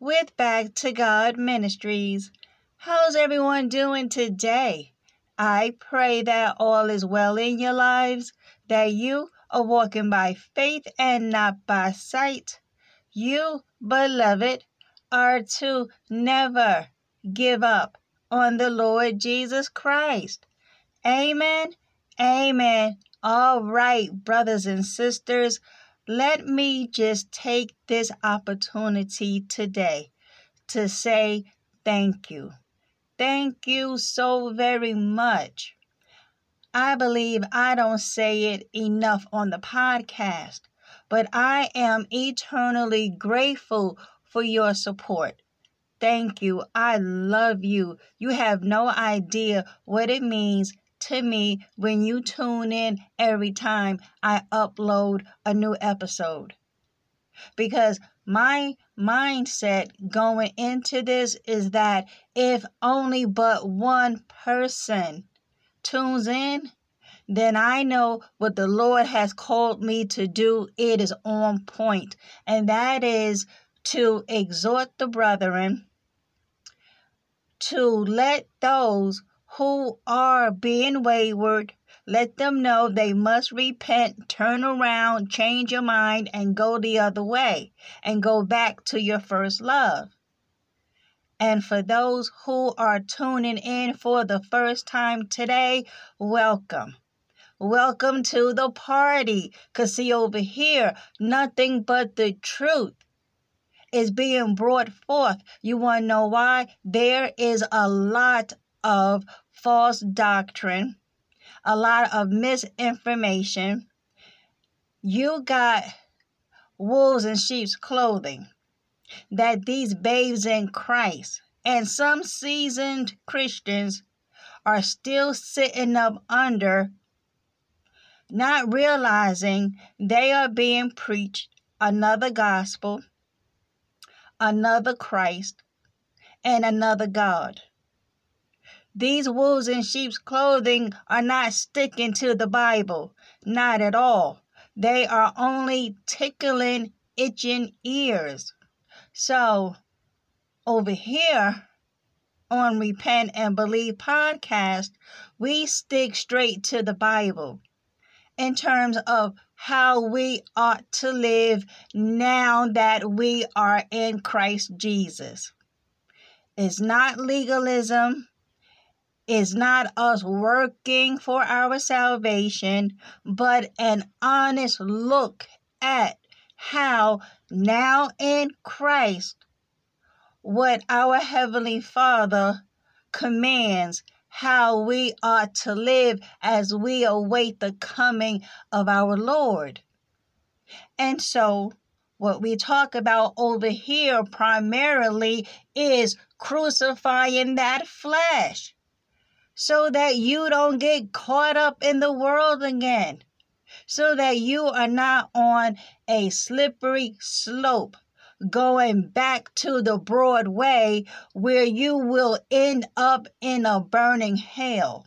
with Back to God Ministries. How's everyone doing today? I pray that all is well in your lives, that you are walking by faith and not by sight. You, beloved, are to never give up on the Lord Jesus Christ. Amen. Amen. All right, brothers and sisters, let me just take this opportunity today to say thank you. Thank you so very much. I believe I don't say it enough on the podcast, but I am eternally grateful for your support. Thank you. I love you. You have no idea what it means to me when you tune in every time I upload a new episode. Because my mindset going into this is that if only but one person tunes in, then I know what the Lord has called me to do. It is on point, and that is to exhort the brethren to let those who are being wayward let them know they must repent, turn around, change your mind, and go the other way and go back to your first love. And for those who are tuning in for the first time today, welcome. Welcome to the party. Because, see, over here, nothing but the truth is being brought forth. You want to know why? There is a lot of false doctrine, a lot of misinformation. You got wolves in sheep's clothing that these babes in Christ and some seasoned Christians are still sitting up under, not realizing they are being preached another gospel another Christ, and another God. These wolves in sheep's clothing are not sticking to the Bible, not at all. They are only tickling itching ears. So, over here on Repent and Believe podcast, we stick straight to the Bible in terms of how we ought to live now that we are in Christ Jesus. It's not legalism. It's not us working for our salvation, but an honest look at how now in Christ, what our Heavenly Father commands how we ought to live as we await the coming of our Lord. And so, what we talk about over here primarily is crucifying that flesh so that you don't get caught up in the world again, so that you are not on a slippery slope going back to the broad way where you will end up in a burning hell.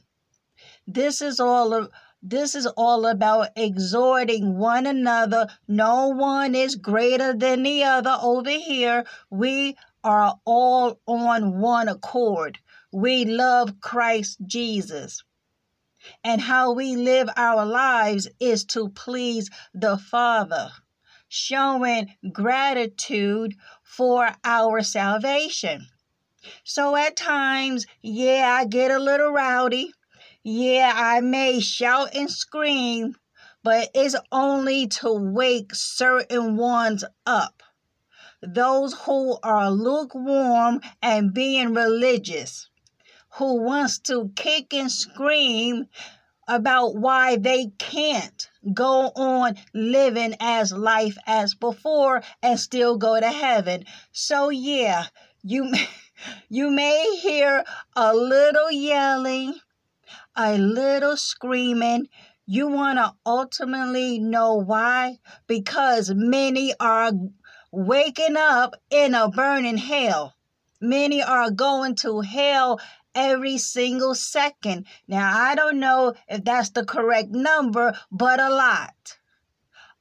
This is all of, this is all about exhorting one another. No one is greater than the other over here. We are all on one accord. We love Christ Jesus. And how we live our lives is to please the Father, showing gratitude for our salvation. So at times, yeah, I get a little rowdy. Yeah, I may shout and scream, but it's only to wake certain ones up. Those who are lukewarm and being religious, who wants to kick and scream about why they can't go on living as life as before and still go to heaven. So yeah, you you may hear a little yelling, a little screaming. You want to ultimately know why? Because many are waking up in a burning hell. Many are going to hell every single second. Now, I don't know if that's the correct number, but a lot.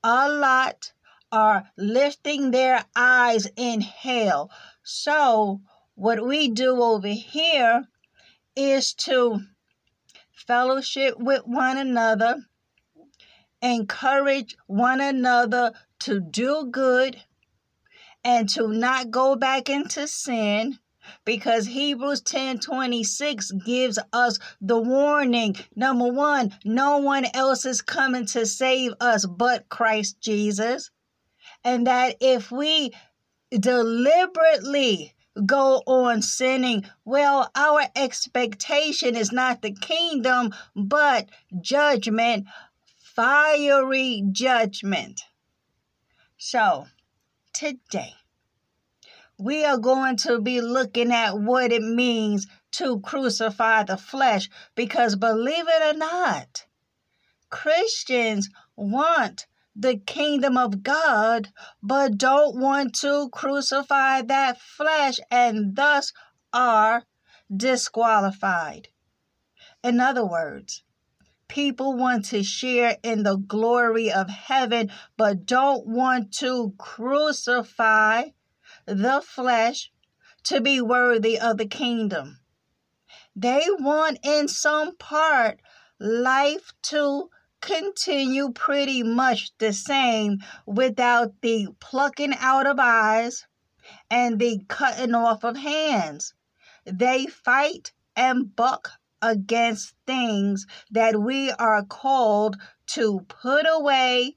A lot are lifting their eyes in hell. So, what we do over here is to fellowship with one another, encourage one another to do good and to not go back into sin because Hebrews 10:26 gives us the warning. Number 1, no one else is coming to save us but Christ Jesus. And that if we deliberately go on sinning, well, our expectation is not the kingdom, but judgment, fiery judgment. So, today, we are going to be looking at what it means to crucify the flesh because, believe it or not, Christians want the kingdom of God, but don't want to crucify that flesh and thus are disqualified. In other words, people want to share in the glory of heaven, but don't want to crucify the flesh to be worthy of the kingdom. They want, in some part, life to continue pretty much the same without the plucking out of eyes and the cutting off of hands. They fight and buck against things that we are called to put away,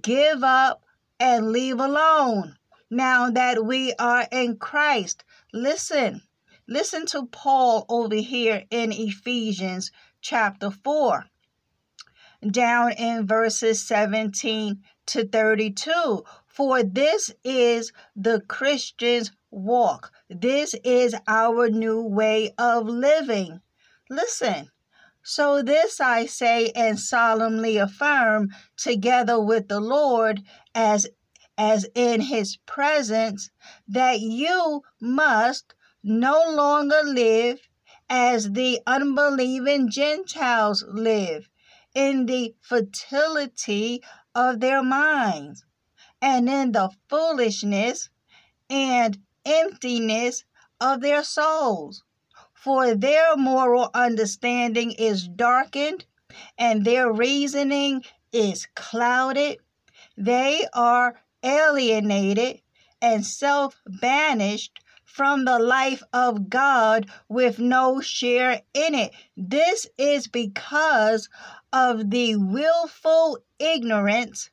give up, and leave alone. Now that we are in Christ, listen. Listen to Paul over here in Ephesians chapter 4 down in verses 17 to 32. For this is the Christian's walk. This is our new way of living. Listen. So this I say and solemnly affirm together with the Lord as as in his presence that you must no longer live as the unbelieving Gentiles live in the fertility of their minds and in the foolishness and emptiness of their souls. For their moral understanding is darkened and their reasoning is clouded. They are alienated and self banished from the life of God with no share in it. This is because of the willful ignorance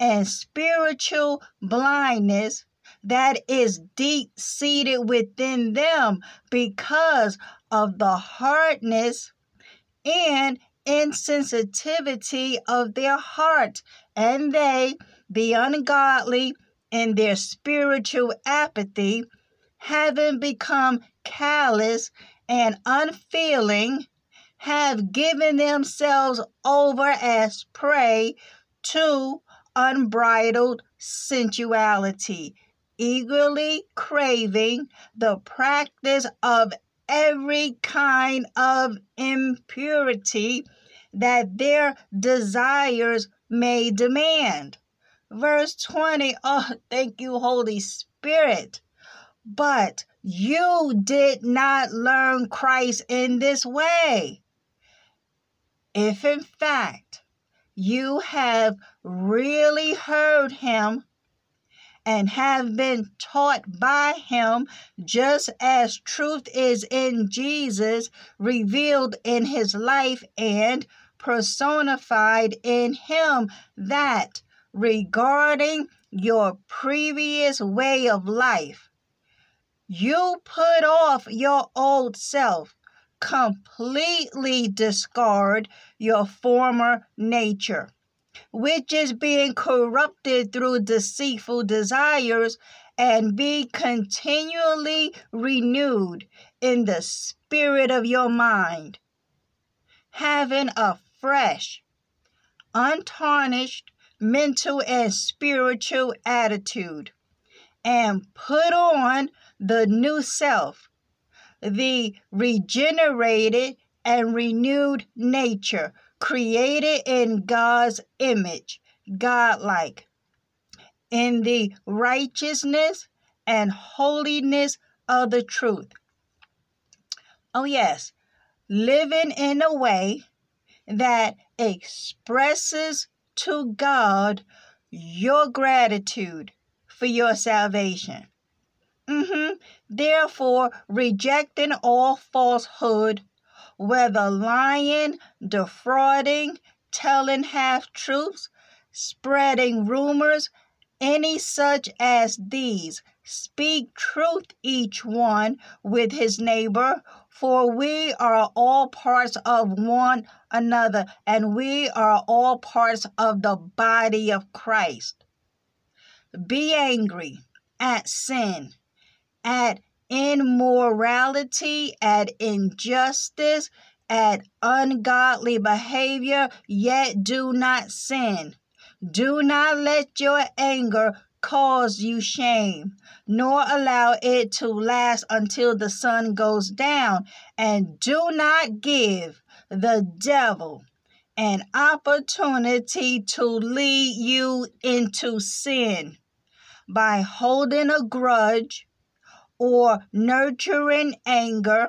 and spiritual blindness that is deep seated within them because of the hardness and insensitivity of their heart, and they, the ungodly, in their spiritual apathy, having become callous and unfeeling, have given themselves over as prey to unbridled sensuality, eagerly craving the practice of every kind of impurity that their desires may demand. Verse 20, oh, thank you, Holy Spirit. But you did not learn Christ in this way. If in fact you have really heard him and have been taught by him, just as truth is in Jesus, revealed in his life and personified in him, that regarding your previous way of life, you put off your old self, completely discard your former nature which is being corrupted through deceitful desires, and be continually renewed in the spirit of your mind, having a fresh, untarnished mental and spiritual attitude, and put on the new self, the regenerated and renewed nature created in God's image, godlike, in the righteousness and holiness of the truth. Oh, yes, living in a way that expresses to God your gratitude for your salvation. Mm-hmm. Therefore, rejecting all falsehood whether lying, defrauding, telling half truths, spreading rumors, any such as these. Speak truth each one with his neighbor, for we are all parts of one another, and we are all parts of the body of Christ. Be angry at sin, at immorality, at injustice, at ungodly behavior, yet do not sin. Do not let your anger cause you shame, nor allow it to last until the sun goes down, and do not give the devil an opportunity to lead you into sin by holding a grudge or nurturing anger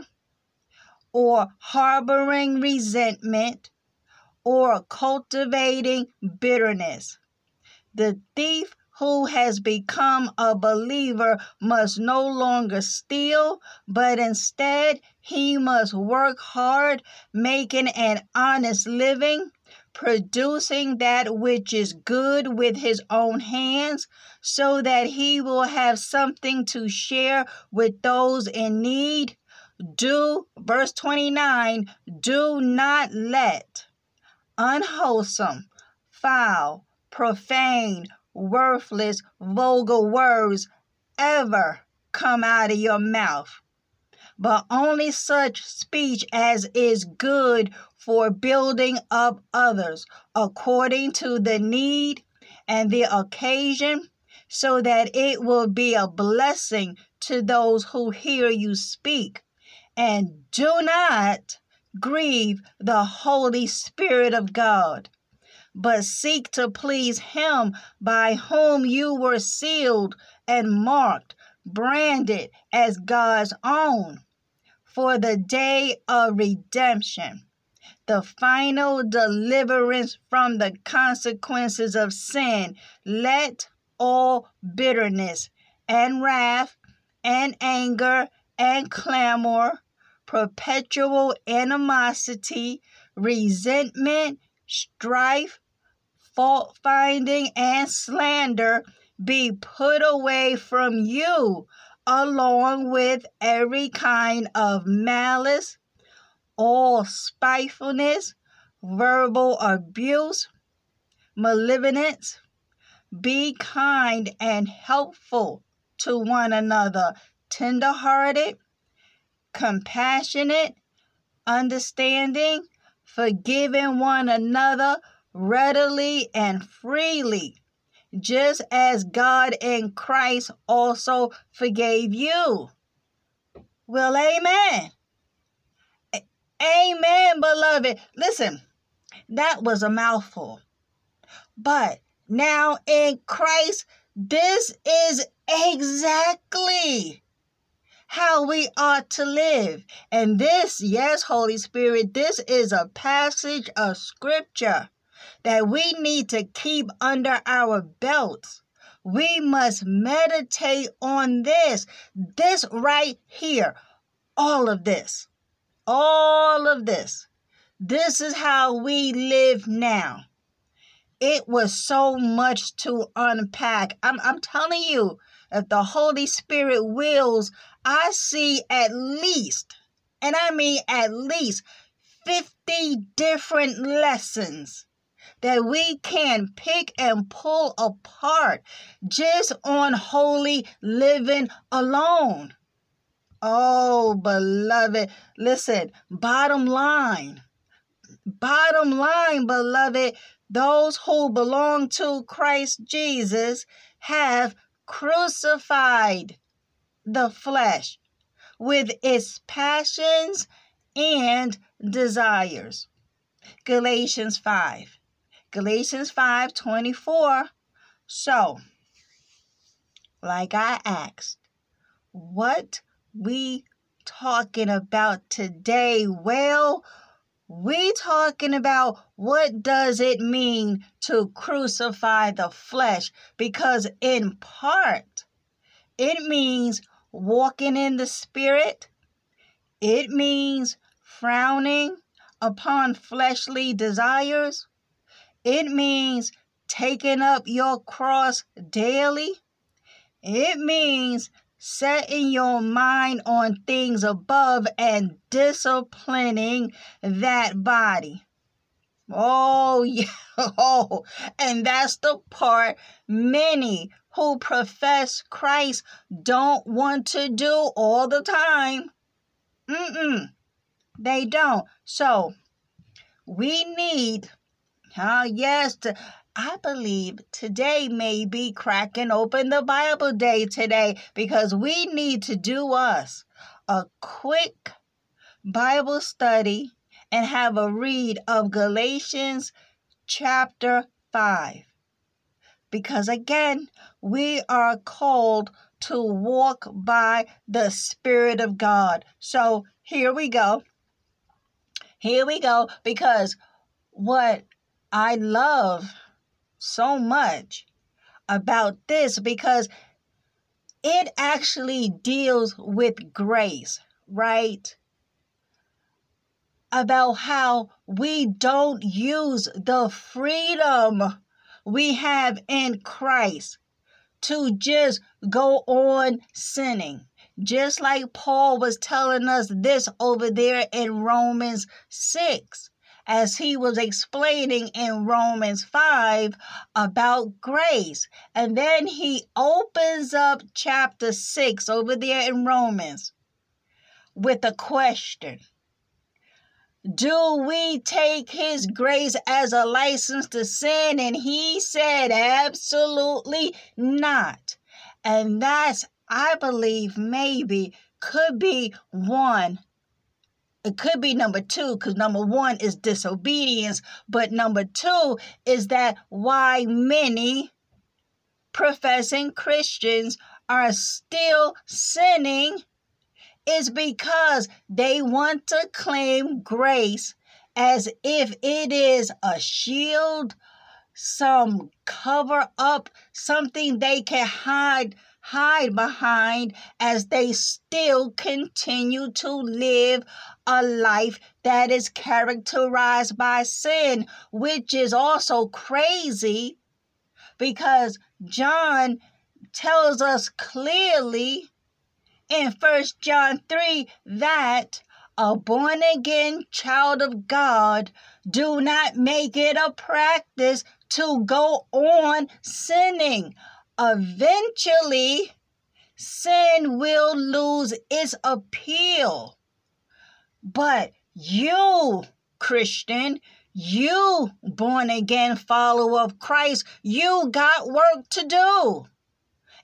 or harboring resentment or cultivating bitterness. The thief who has become a believer must no longer steal, but instead he must work hard, making an honest living, producing that which is good with his own hands, so that he will have something to share with those in need. Do, verse 29, do not let unwholesome, foul, profane, worthless, vulgar words ever come out of your mouth but only such speech as is good for building up others according to the need and the occasion, so that it will be a blessing to those who hear you speak. And do not grieve the Holy Spirit of God, but seek to please Him by whom you were sealed and marked, branded as God's own for the day of redemption, the final deliverance from the consequences of sin. Let all bitterness and wrath and anger and clamor, perpetual animosity, resentment, strife, fault finding, and slander be put away from you along with every kind of malice, all spitefulness, verbal abuse, malevolence. Be kind and helpful to one another, tenderhearted, compassionate, understanding, forgiving one another readily and freely just as God in Christ also forgave you. Well, amen. Amen, beloved. Listen, that was a mouthful. But now in Christ, this is exactly how we ought to live. And this, yes, Holy Spirit, this is a passage of scripture that we need to keep under our belts. We must meditate on this, this right here, all of this, all of this. This is how we live now. It was so much to unpack. I'm, I'm telling you, if the Holy Spirit wills, I see at least, and I mean at least, 50 different lessons that we can pick and pull apart just on holy living alone. Oh, beloved, listen, bottom line, bottom line, beloved, those who belong to Christ Jesus have crucified the flesh with its passions and desires. Galatians 5. Galatians 5 24. So, like I asked, what we talking about today? Well, we talking about what does it mean to crucify the flesh because in part it means walking in the spirit. It means frowning upon fleshly desires. It means taking up your cross daily. It means setting your mind on things above and disciplining that body. Oh, yeah. Oh, and that's the part many who profess Christ don't want to do all the time. Mm-mm. They don't. So, we need Ah, yes. I believe today may be cracking open the Bible day today because we need to do us a quick Bible study and have a read of Galatians chapter 5. Because again, we are called to walk by the Spirit of God. So here we go. Here we go. Because what I love so much about this because it actually deals with grace, right? About how we don't use the freedom we have in Christ to just go on sinning. Just like Paul was telling us this over there in Romans 6 as he was explaining in Romans 5 about grace. And then he opens up chapter 6 over there in Romans with a question. Do we take his grace as a license to sin? And he said, absolutely not. And that's, I believe, maybe could be one it could be number two because number one is disobedience, but number two is that why many professing Christians are still sinning is because they want to claim grace as if it is a shield, some cover up, something they can hide hide behind as they still continue to live a life that is characterized by sin, which is also crazy because John tells us clearly in First John 3 that a born again child of God do not make it a practice to go on sinning eventually sin will lose its appeal. But you, Christian, you born again follower of Christ, you got work to do.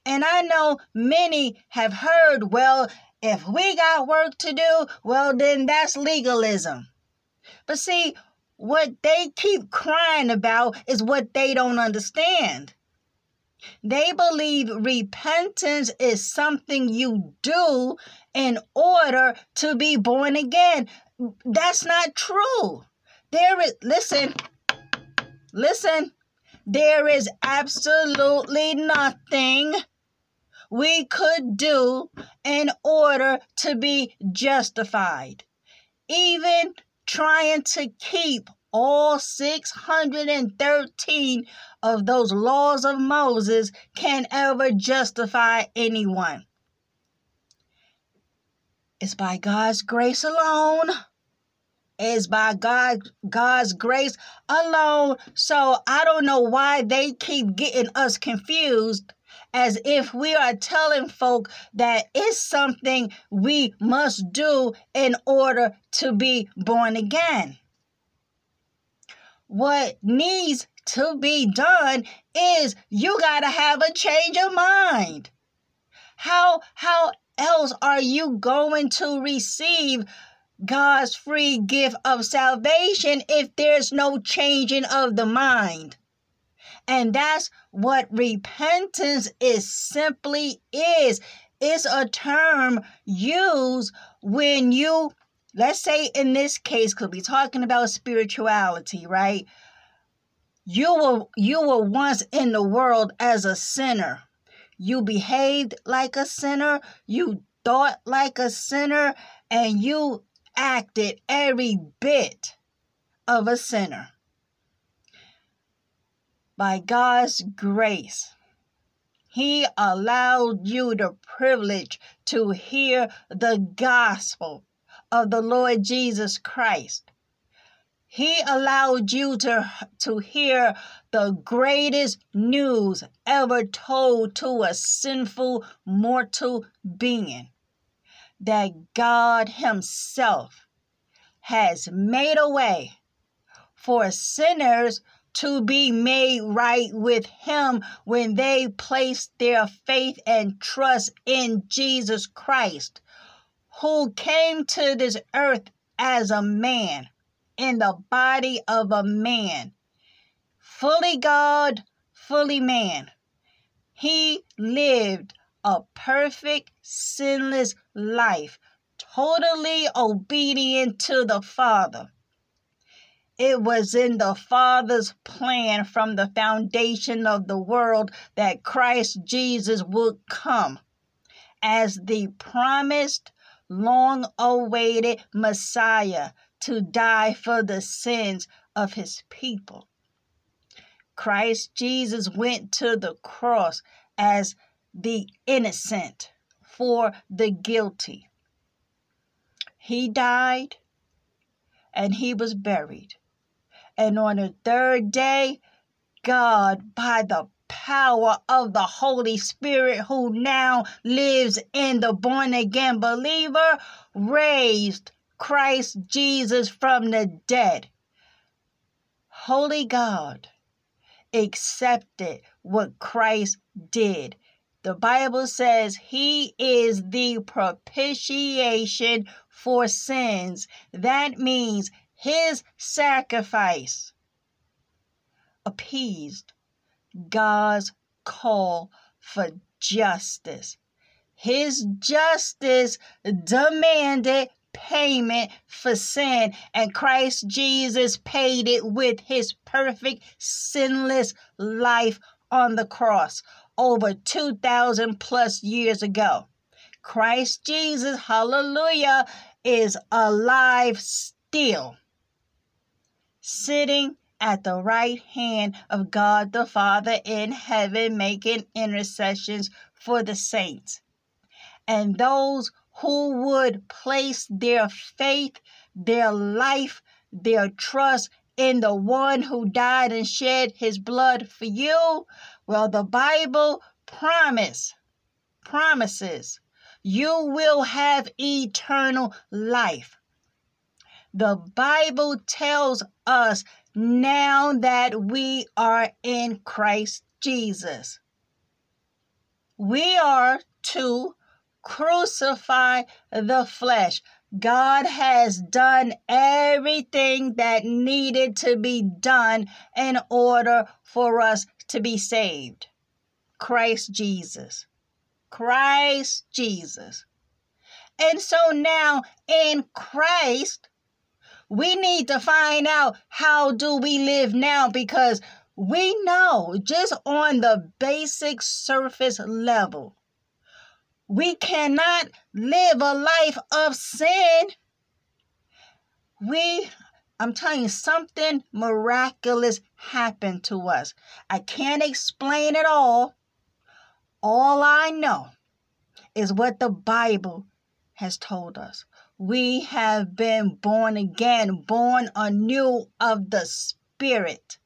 And I know many have heard, well, if we got work to do, well, then that's legalism. But see, what they keep crying about is what they don't understand. They believe repentance is something you do in order to be born again. That's not true. There is, listen, listen, there is absolutely nothing we could do in order to be justified. Even trying to keep all 613 of those laws of Moses can ever justify anyone. It's by God's grace alone. It's by God God's grace alone. So I don't know why they keep getting us confused as if we are telling folk that it's something we must do in order to be born again. What needs to be done is you got to have a change of mind. How how else are you going to receive God's free gift of salvation if there's no changing of the mind? And that's what repentance is simply is. It's a term used when you let's say in this case because we're talking about spirituality right? You were you were once in the world as a sinner. You behaved like a sinner you thought like a sinner and you acted every bit of a sinner. By God's grace he allowed you the privilege to hear the gospel of the Lord Jesus Christ. He allowed you to, to hear the greatest news ever told to a sinful mortal being that God Himself has made a way for sinners to be made right with Him when they place their faith and trust in Jesus Christ who came to this earth as a man, in the body of a man, fully God, fully man. He lived a perfect, sinless life, totally obedient to the Father. It was in the Father's plan from the foundation of the world that Christ Jesus would come as the promised long awaited Messiah to die for the sins of his people. Christ Jesus went to the cross as the innocent for the guilty. He died and he was buried. And on the third day, God, by the power of the Holy Spirit who now lives in the born again believer raised Christ Jesus from the dead. Holy God accepted what Christ did. The Bible says he is the propitiation for sins. That means his sacrifice appeased God's call for justice. His justice demanded payment for sin, and Christ Jesus paid it with his perfect, sinless life on the cross over 2,000 plus years ago. Christ Jesus, hallelujah, is alive still, sitting at the right hand of God the Father in heaven, making intercessions for the saints. And those who would place their faith, their life, their trust in the one who died and shed his blood for you, well, the Bible promise, promises you will have eternal life. The Bible tells us now that we are in Christ Jesus. We are to crucify the flesh. God has done everything that needed to be done in order for us to be saved. Christ Jesus. Christ Jesus. And so now in Christ, we need to find out how do we live now because we know just on the basic surface level, we cannot live a life of sin. We, I'm telling you, something miraculous happened to us. I can't explain it all. All I know is what the Bible has told us. We have been born again, born anew of the Spirit.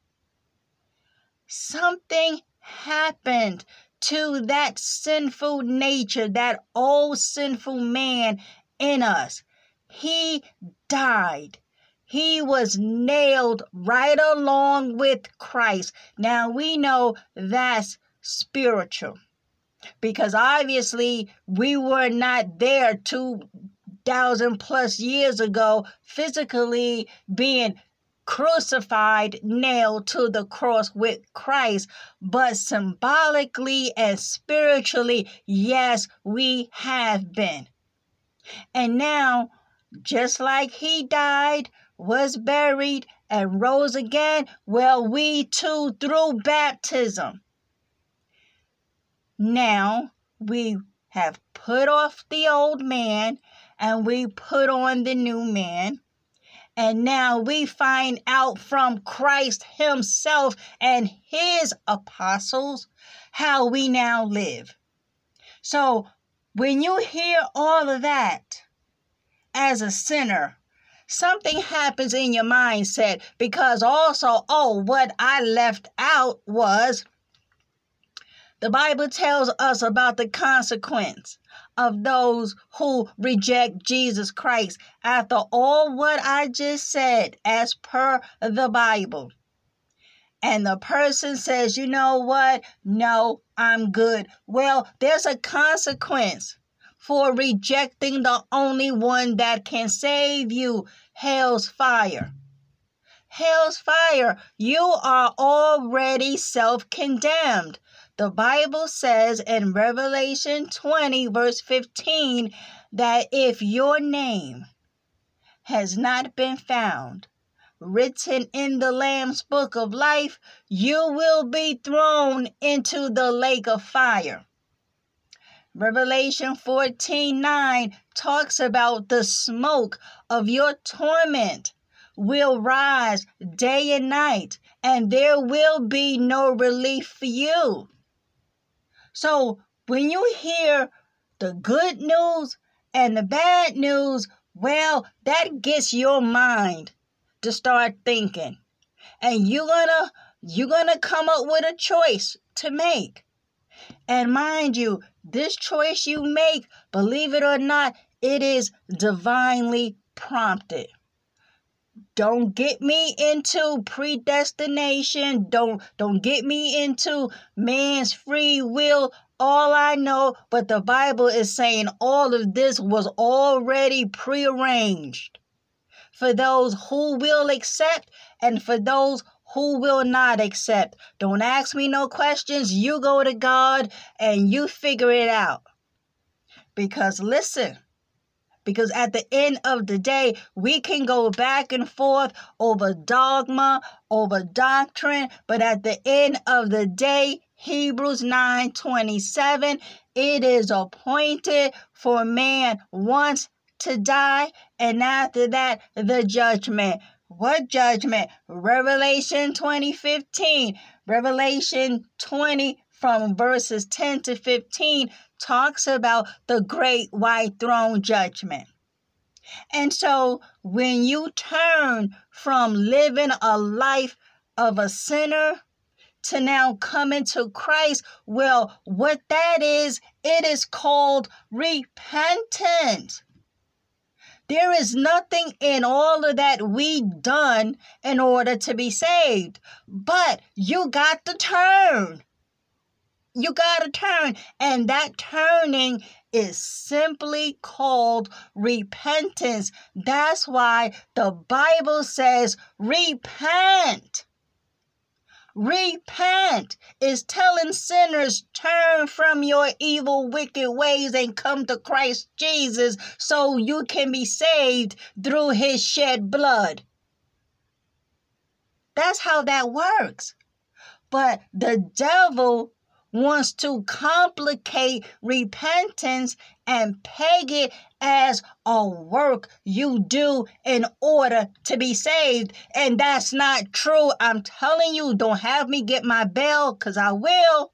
Something happened to that sinful nature, that old sinful man in us. He died. He was nailed right along with Christ. Now we know that's spiritual because obviously we were not there 2,000 plus years ago, physically being crucified, nailed to the cross with Christ, but symbolically and spiritually, yes, we have been. And now, just like he died, was buried, and rose again, well, we too, through baptism, now we have put off the old man and we put on the new man. And now we find out from Christ Himself and His apostles how we now live. So when you hear all of that as a sinner, something happens in your mindset because also, oh, what I left out was the Bible tells us about the consequence of those who reject Jesus Christ after all what I just said, as per the Bible. And the person says, you know what? No, I'm good. Well, there's a consequence for rejecting the only one that can save you hell's fire. Hell's fire. You are already self condemned. The Bible says in Revelation 20, verse 15, that if your name has not been found written in the Lamb's book of life, you will be thrown into the lake of fire. Revelation 14 9 talks about the smoke of your torment will rise day and night, and there will be no relief for you. So when you hear the good news and the bad news, well, that gets your mind to start thinking. And you're gonna you're gonna come up with a choice to make. And mind you, this choice you make, believe it or not, it is divinely prompted. Don't get me into predestination. Don't don't get me into man's free will. All I know, but the Bible is saying all of this was already prearranged for those who will accept and for those who will not accept. Don't ask me no questions. You go to God and you figure it out. Because listen, because at the end of the day, we can go back and forth over dogma, over doctrine, but at the end of the day, Hebrews 9:27, it is appointed for man once to die, and after that, the judgment. What judgment? Revelation 20:15. Revelation 20 from verses 10 to 15 talks about the great white throne judgment. And so when you turn from living a life of a sinner to now coming to Christ, well, what that is, it is called repentance. There is nothing in all of that we done in order to be saved, but you got to turn. You got to turn. And that turning is simply called repentance. That's why the Bible says, repent. Repent is telling sinners turn from your evil, wicked ways and come to Christ Jesus so you can be saved through his shed blood. That's how that works. But the devil wants to complicate repentance and peg it as a work you do in order to be saved. And that's not true. I'm telling you, don't have me get my bell because I will.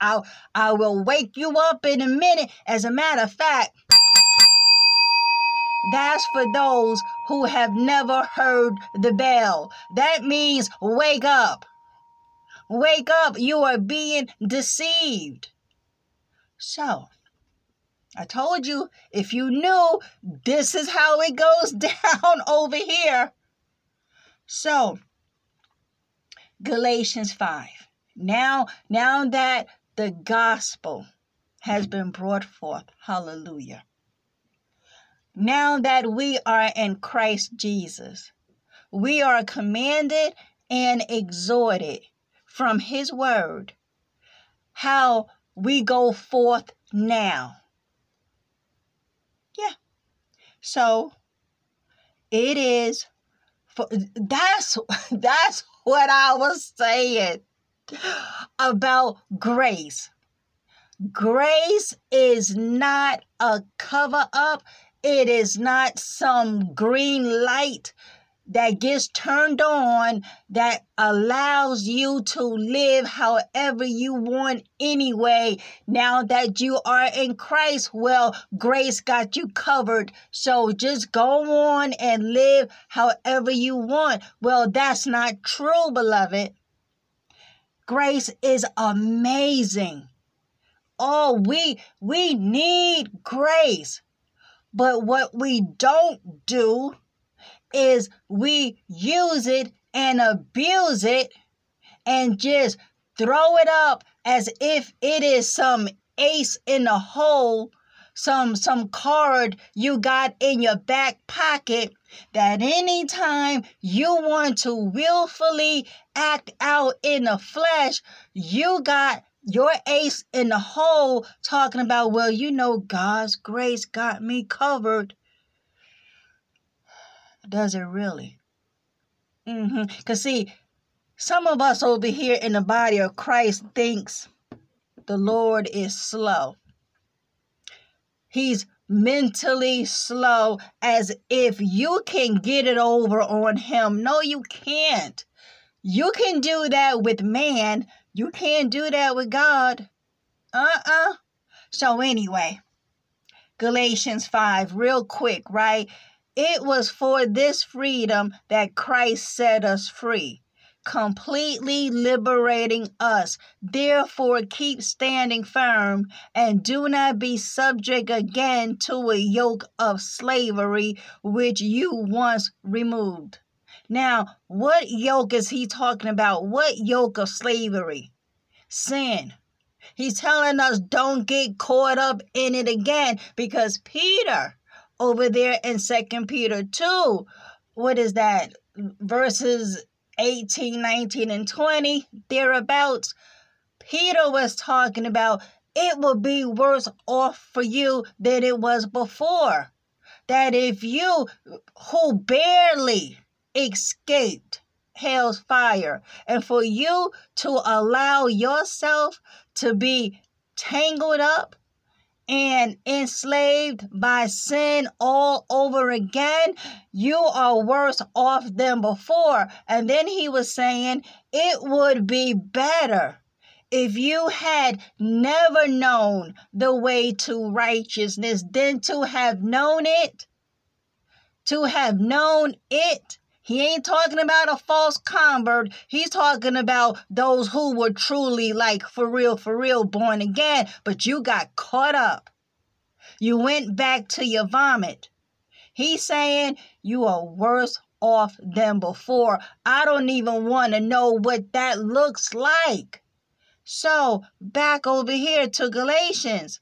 I'll, I will wake you up in a minute. As a matter of fact, that's for those who have never heard the bell. That means wake up. Wake up. You are being deceived. So, I told you, if you knew, this is how it goes down over here. So, Galatians 5. Now, now that the gospel has been brought forth, hallelujah. Now that we are in Christ Jesus, we are commanded and exhorted from his word how we go forth now. Yeah. So it is for that's that's what I was saying about grace. Grace is not a cover up. It is not some green light that gets turned on that allows you to live however you want anyway. Now that you are in Christ, well, grace got you covered. So just go on and live however you want. Well, that's not true, beloved. Grace is amazing. Oh, we we need grace. But what we don't do is we use it and abuse it and just throw it up as if it is some ace in the hole some some card you got in your back pocket that anytime you want to willfully act out in the flesh you got your ace in the hole talking about well you know god's grace got me covered does it really? Mm-hmm. Because, see, some of us over here in the body of Christ thinks the Lord is slow. He's mentally slow as if you can get it over on him. No, you can't. You can do that with man. You can't do that with God. Uh-uh. So anyway, Galatians 5, real quick, right? It was for this freedom that Christ set us free, completely liberating us. Therefore, keep standing firm and do not be subject again to a yoke of slavery which you once removed. Now, what yoke is he talking about? What yoke of slavery? Sin. He's telling us don't get caught up in it again because Peter over there in Second Peter 2. What is that? Verses 18, 19, and 20, thereabouts. Peter was talking about it will be worse off for you than it was before. That if you who barely escaped hell's fire, and for you to allow yourself to be tangled up and enslaved by sin all over again, you are worse off than before. And then he was saying it would be better if you had never known the way to righteousness than to have known it. To have known it he ain't talking about a false convert. He's talking about those who were truly, like, for real, for real, born again, but you got caught up. You went back to your vomit. He's saying you are worse off than before. I don't even want to know what that looks like. So, back over here to Galatians.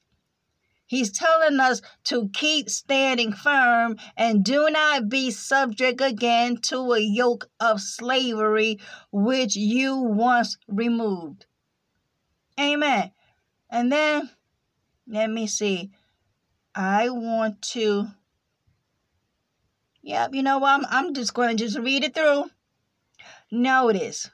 He's telling us to keep standing firm and do not be subject again to a yoke of slavery which you once removed. Amen. And then, let me see. I want to. Yep, you know what? I'm, I'm just going to just read it through. Notice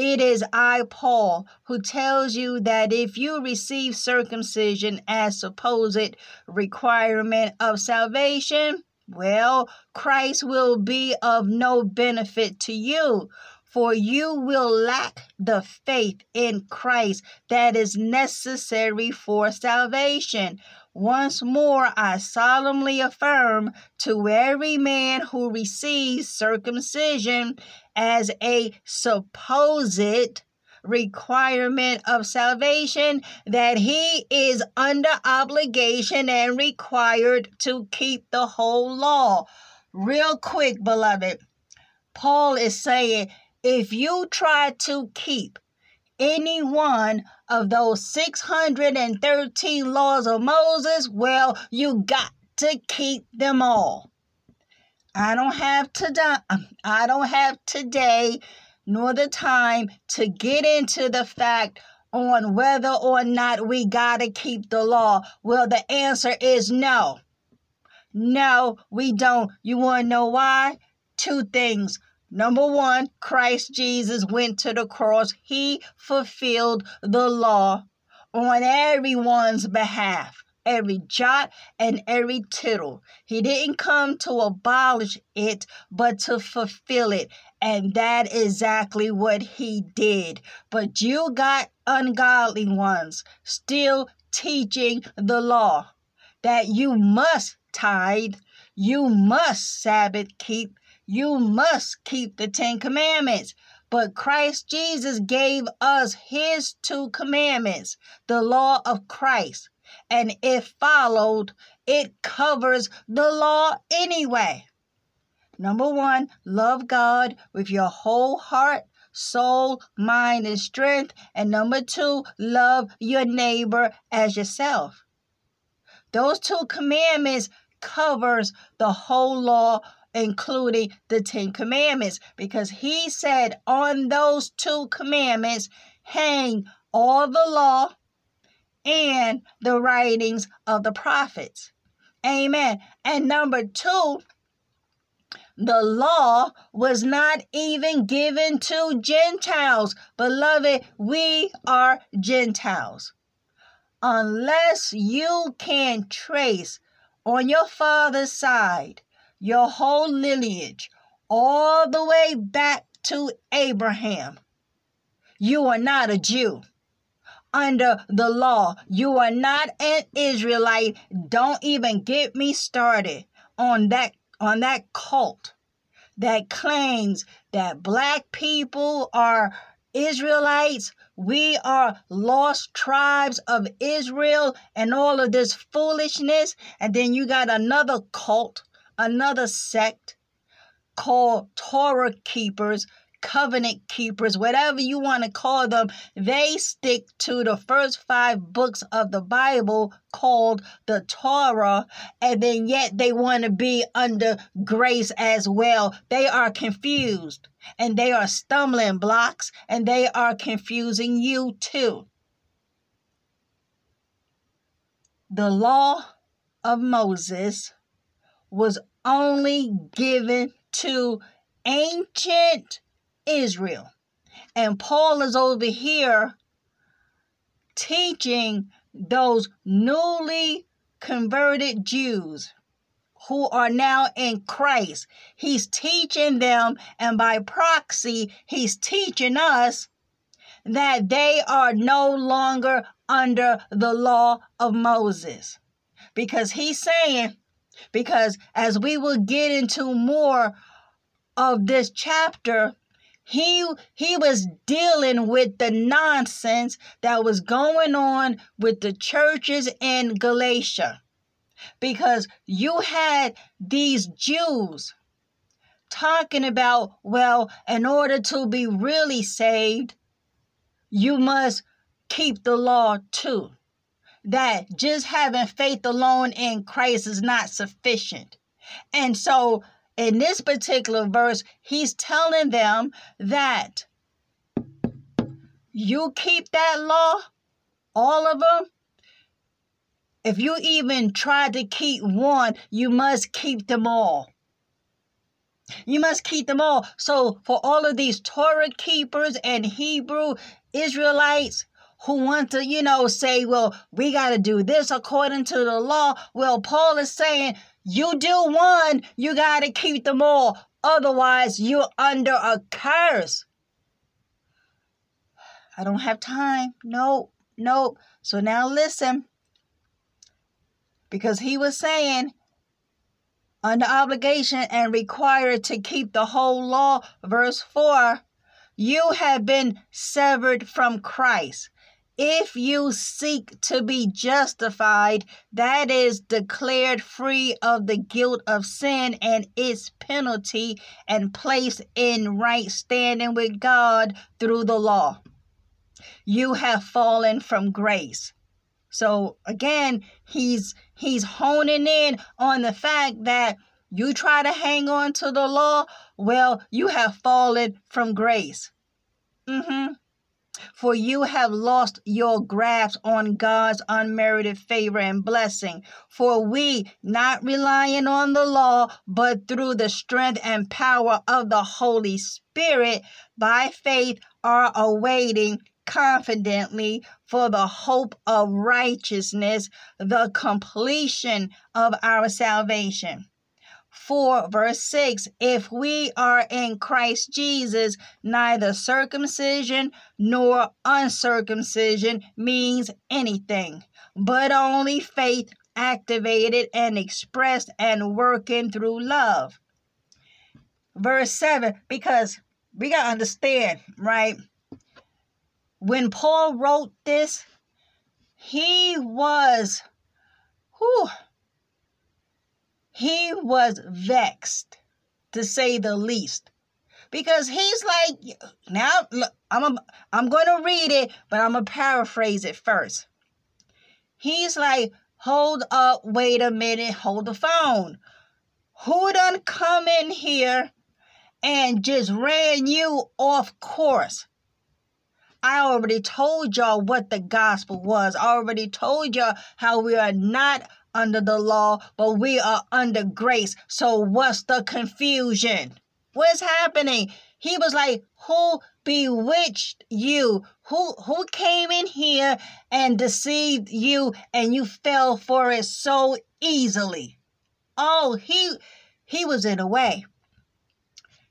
it is I, Paul, who tells you that if you receive circumcision as supposed requirement of salvation, well, Christ will be of no benefit to you, for you will lack the faith in Christ that is necessary for salvation. Once more, I solemnly affirm to every man who receives circumcision as a supposed requirement of salvation that he is under obligation and required to keep the whole law. Real quick, beloved, Paul is saying if you try to keep any one of those 613 laws of Moses, well, you got to keep them all. I don't have to um, I don't have today nor the time to get into the fact on whether or not we got to keep the law. Well, the answer is no. No, we don't. You want to know why? Two things. Number one, Christ Jesus went to the cross. He fulfilled the law on everyone's behalf, every jot and every tittle. He didn't come to abolish it, but to fulfill it. And that is exactly what he did. But you got ungodly ones still teaching the law that you must tithe, you must Sabbath keep, you must keep the Ten Commandments. But Christ Jesus gave us his two commandments, the law of Christ. And if followed, it covers the law anyway. Number one, love God with your whole heart, soul, mind, and strength. And number two, love your neighbor as yourself. Those two commandments covers the whole law including the Ten Commandments, because he said on those two commandments hang all the law and the writings of the prophets. Amen. And number two, the law was not even given to Gentiles. Beloved, we are Gentiles. Unless you can trace on your father's side your whole lineage all the way back to Abraham. You are not a Jew. Under the law, you are not an Israelite. Don't even get me started on that on that cult that claims that black people are Israelites, we are lost tribes of Israel, and all of this foolishness. And then you got another cult another sect called Torah keepers, covenant keepers, whatever you want to call them, they stick to the first five books of the Bible called the Torah, and then yet they want to be under grace as well. They are confused and they are stumbling blocks and they are confusing you too. The law of Moses was only given to ancient Israel. And Paul is over here teaching those newly converted Jews who are now in Christ. He's teaching them, and by proxy, he's teaching us that they are no longer under the law of Moses. Because he's saying, because as we will get into more of this chapter, he he was dealing with the nonsense that was going on with the churches in Galatia. Because you had these Jews talking about, well, in order to be really saved, you must keep the law too. That just having faith alone in Christ is not sufficient. And so in this particular verse, he's telling them that you keep that law, all of them. If you even try to keep one, you must keep them all. You must keep them all. So, for all of these Torah keepers and Hebrew Israelites who want to, you know, say, well, we got to do this according to the law, well, Paul is saying, you do one, you got to keep them all. Otherwise, you're under a curse. I don't have time. Nope, nope. So now listen. Because he was saying, under obligation and required to keep the whole law. Verse 4 You have been severed from Christ. If you seek to be justified, that is, declared free of the guilt of sin and its penalty, and placed in right standing with God through the law, you have fallen from grace. So again, he's he's honing in on the fact that you try to hang on to the law, well, you have fallen from grace. Mm-hmm. For you have lost your grasp on God's unmerited favor and blessing. For we, not relying on the law, but through the strength and power of the Holy Spirit, by faith are awaiting confidently for the hope of righteousness, the completion of our salvation. 4 verse 6 If we are in Christ Jesus, neither circumcision nor uncircumcision means anything, but only faith activated and expressed and working through love. Verse 7 Because we got to understand, right? when Paul wrote this, he was, whew, he was vexed, to say the least, because he's like, now look, I'm a, I'm going to read it, but I'm gonna paraphrase it first. He's like, hold up, wait a minute, hold the phone. Who done come in here and just ran you off course? I already told y'all what the gospel was. I already told y'all how we are not under the law, but we are under grace. So what's the confusion? What's happening? He was like, Who bewitched you? Who who came in here and deceived you and you fell for it so easily? Oh, he he was in a way.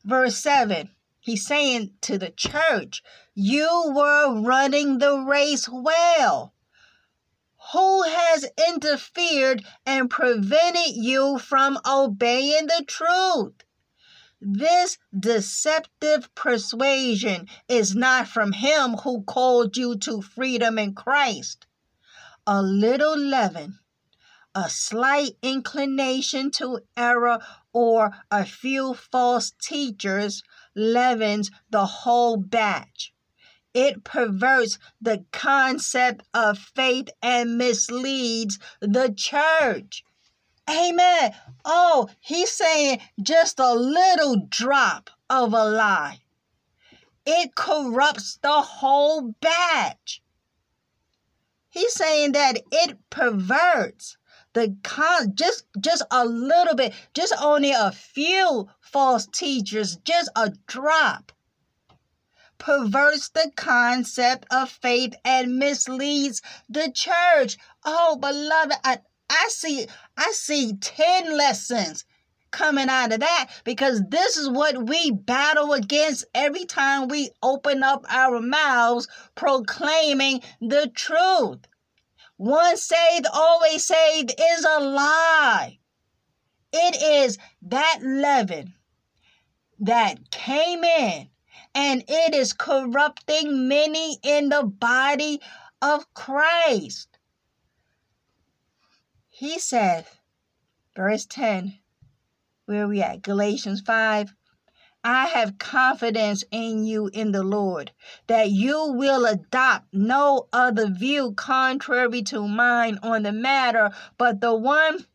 Verse 7 He's saying to the church, You were running the race well. Who has interfered and prevented you from obeying the truth? This deceptive persuasion is not from him who called you to freedom in Christ. A little leaven a slight inclination to error or a few false teachers leavens the whole batch. It perverts the concept of faith and misleads the church. Amen. Oh, he's saying just a little drop of a lie. It corrupts the whole batch. He's saying that it perverts the con just just a little bit, just only a few false teachers, just a drop perverts the concept of faith and misleads the church. Oh, beloved, I, I see I see 10 lessons coming out of that because this is what we battle against every time we open up our mouths proclaiming the truth. Once saved, always saved is a lie. It is that leaven that came in and it is corrupting many in the body of Christ. He said, verse 10, where we at? Galatians 5. I have confidence in you in the Lord, that you will adopt no other view contrary to mine on the matter, but the one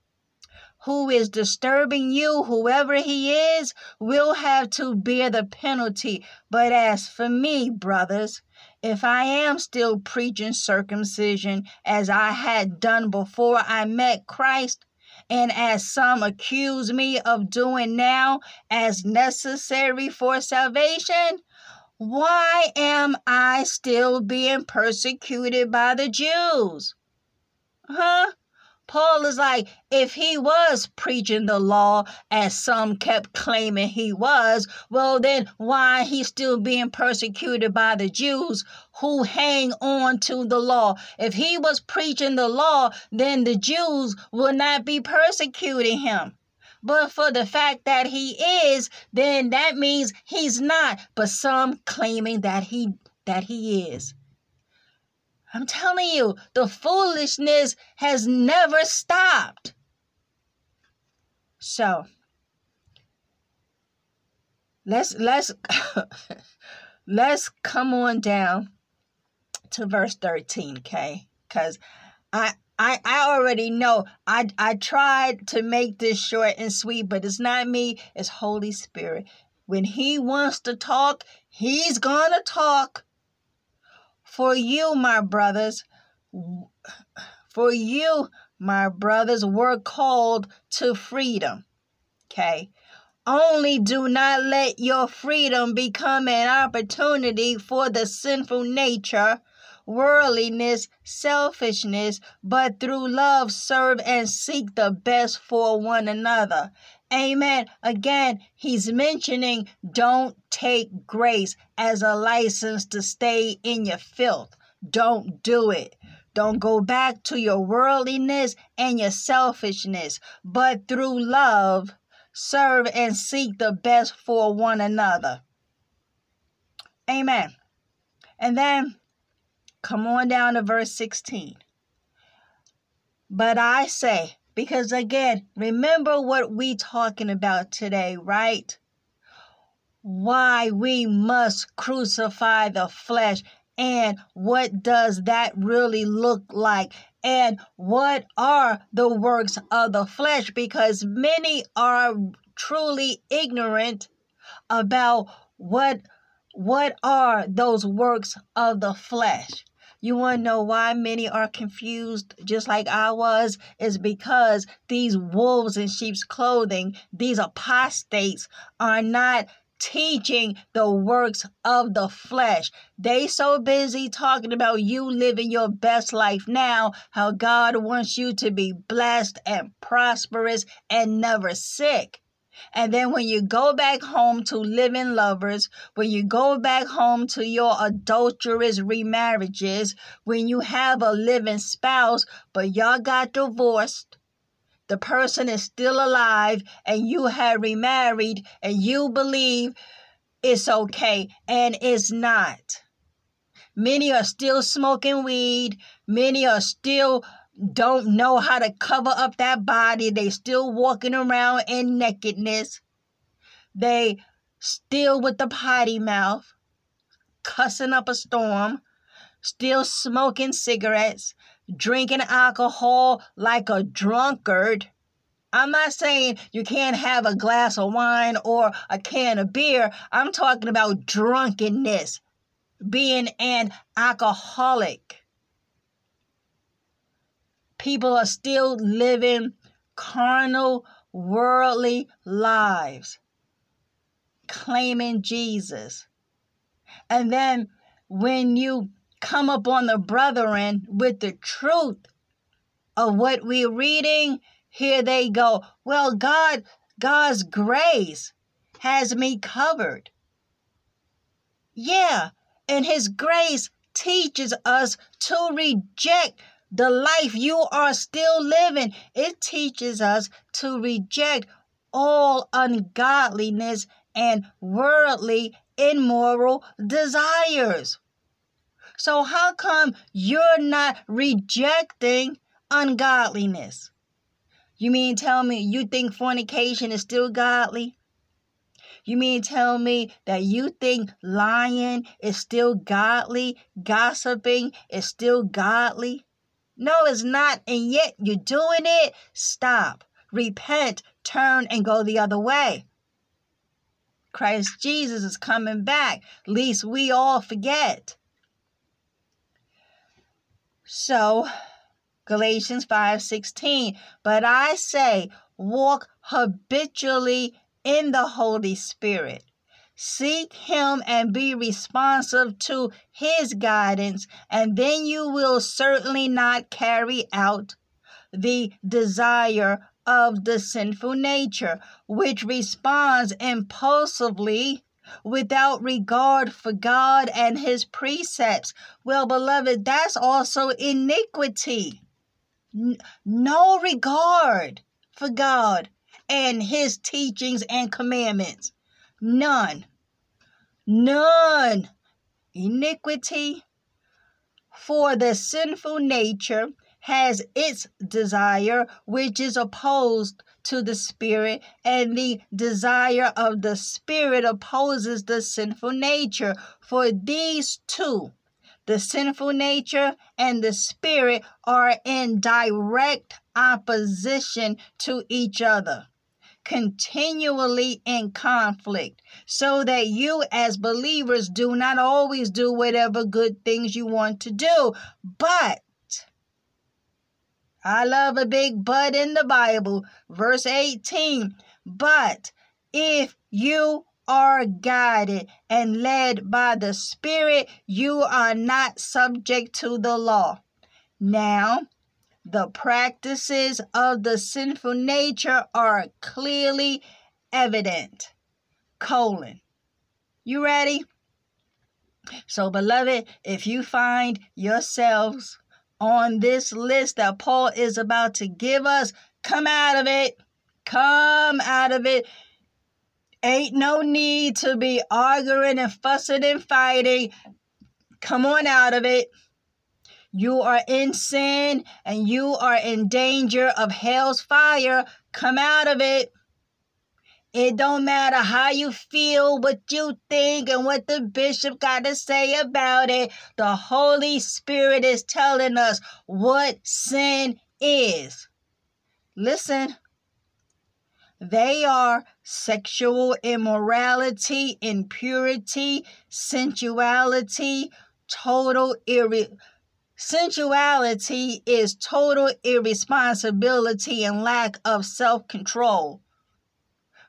who is disturbing you, whoever he is, will have to bear the penalty. But as for me, brothers, if I am still preaching circumcision as I had done before I met Christ, and as some accuse me of doing now as necessary for salvation, why am I still being persecuted by the Jews? Huh? Paul is like, if he was preaching the law as some kept claiming he was, well, then why he's still being persecuted by the Jews who hang on to the law? If he was preaching the law, then the Jews would not be persecuting him. But for the fact that he is, then that means he's not. But some claiming that he that he is. I'm telling you, the foolishness has never stopped. So, let's let's let's come on down to verse 13, okay? Cuz I I, I already know I I tried to make this short and sweet, but it's not me, it's Holy Spirit. When he wants to talk, he's gonna talk. For you, my brothers, for you, my brothers, were called to freedom. Okay. Only do not let your freedom become an opportunity for the sinful nature, worldliness, selfishness, but through love serve and seek the best for one another. Amen. Again, he's mentioning don't take grace as a license to stay in your filth. Don't do it. Don't go back to your worldliness and your selfishness, but through love, serve and seek the best for one another. Amen. And then come on down to verse 16. But I say, because again, remember what we talking about today, right? Why we must crucify the flesh and what does that really look like? And what are the works of the flesh? Because many are truly ignorant about what what are those works of the flesh you want to know why many are confused, just like I was? Is because these wolves in sheep's clothing, these apostates, are not teaching the works of the flesh. They so busy talking about you living your best life now, how God wants you to be blessed and prosperous and never sick. And then when you go back home to living lovers, when you go back home to your adulterous remarriages, when you have a living spouse, but y'all got divorced, the person is still alive, and you have remarried, and you believe it's okay, and it's not. Many are still smoking weed. Many are still don't know how to cover up that body. They still walking around in nakedness. They still with the potty mouth, cussing up a storm, still smoking cigarettes, drinking alcohol like a drunkard. I'm not saying you can't have a glass of wine or a can of beer. I'm talking about drunkenness, being an alcoholic. People are still living carnal, worldly lives, claiming Jesus. And then when you come upon the brethren with the truth of what we're reading, here they go. Well, God, God's grace has me covered. Yeah, and His grace teaches us to reject the life you are still living. It teaches us to reject all ungodliness and worldly, immoral desires. So, how come you're not rejecting ungodliness? You mean tell me you think fornication is still godly? You mean tell me that you think lying is still godly? Gossiping is still godly? No, it's not, and yet you're doing it. Stop. Repent, turn, and go the other way. Christ Jesus is coming back, least we all forget. So, Galatians 5:16, but I say, walk habitually in the Holy Spirit. Seek Him and be responsive to His guidance, and then you will certainly not carry out the desire of the sinful nature, which responds impulsively without regard for God and His precepts. Well, beloved, that's also iniquity. No regard for God and His teachings and commandments. None. None. Iniquity. For the sinful nature has its desire, which is opposed to the spirit, and the desire of the spirit opposes the sinful nature. For these two, the sinful nature and the spirit, are in direct opposition to each other continually in conflict, so that you, as believers, do not always do whatever good things you want to do, but I love a big but in the Bible. Verse 18. But if you are guided and led by the Spirit, you are not subject to the law. Now, the practices of the sinful nature are clearly evident. Colon. You ready? So, beloved, if you find yourselves on this list that Paul is about to give us. Come out of it. Come out of it. Ain't no need to be arguing and fussing and fighting. Come on out of it. You are in sin and you are in danger of hell's fire. Come out of it. It don't matter how you feel, what you think, and what the bishop got to say about it. The Holy Spirit is telling us what sin is. Listen. They are sexual immorality, impurity, sensuality, total irre sensuality is total irresponsibility and lack of self-control.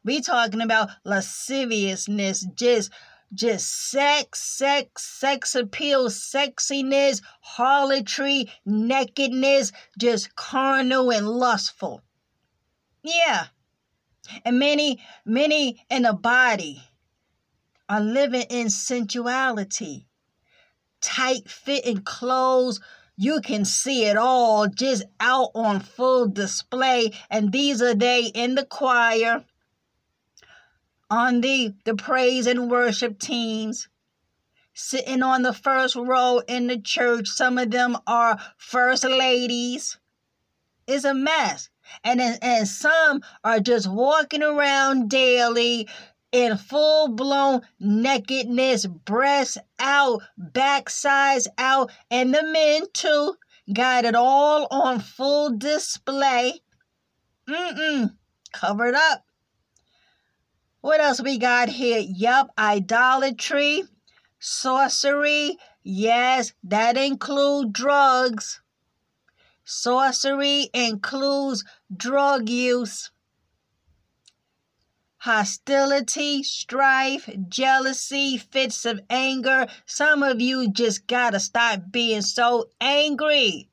We talking about lasciviousness, just just sex, sex, sex appeal, sexiness, harlotry, nakedness, just carnal and lustful. Yeah. And many, many in the body are living in sensuality. Tight fitting clothes, you can see it all just out on full display. And these are they in the choir on the, the praise and worship teams, sitting on the first row in the church. Some of them are first ladies. It's a mess. And, and some are just walking around daily in full blown nakedness, breasts out, backsides out, and the men too got it all on full display. Mm-mm, covered up. What else we got here? Yup, idolatry, sorcery. Yes, that includes drugs. Sorcery includes drug use. Hostility, strife, jealousy, fits of anger. Some of you just gotta stop being so angry.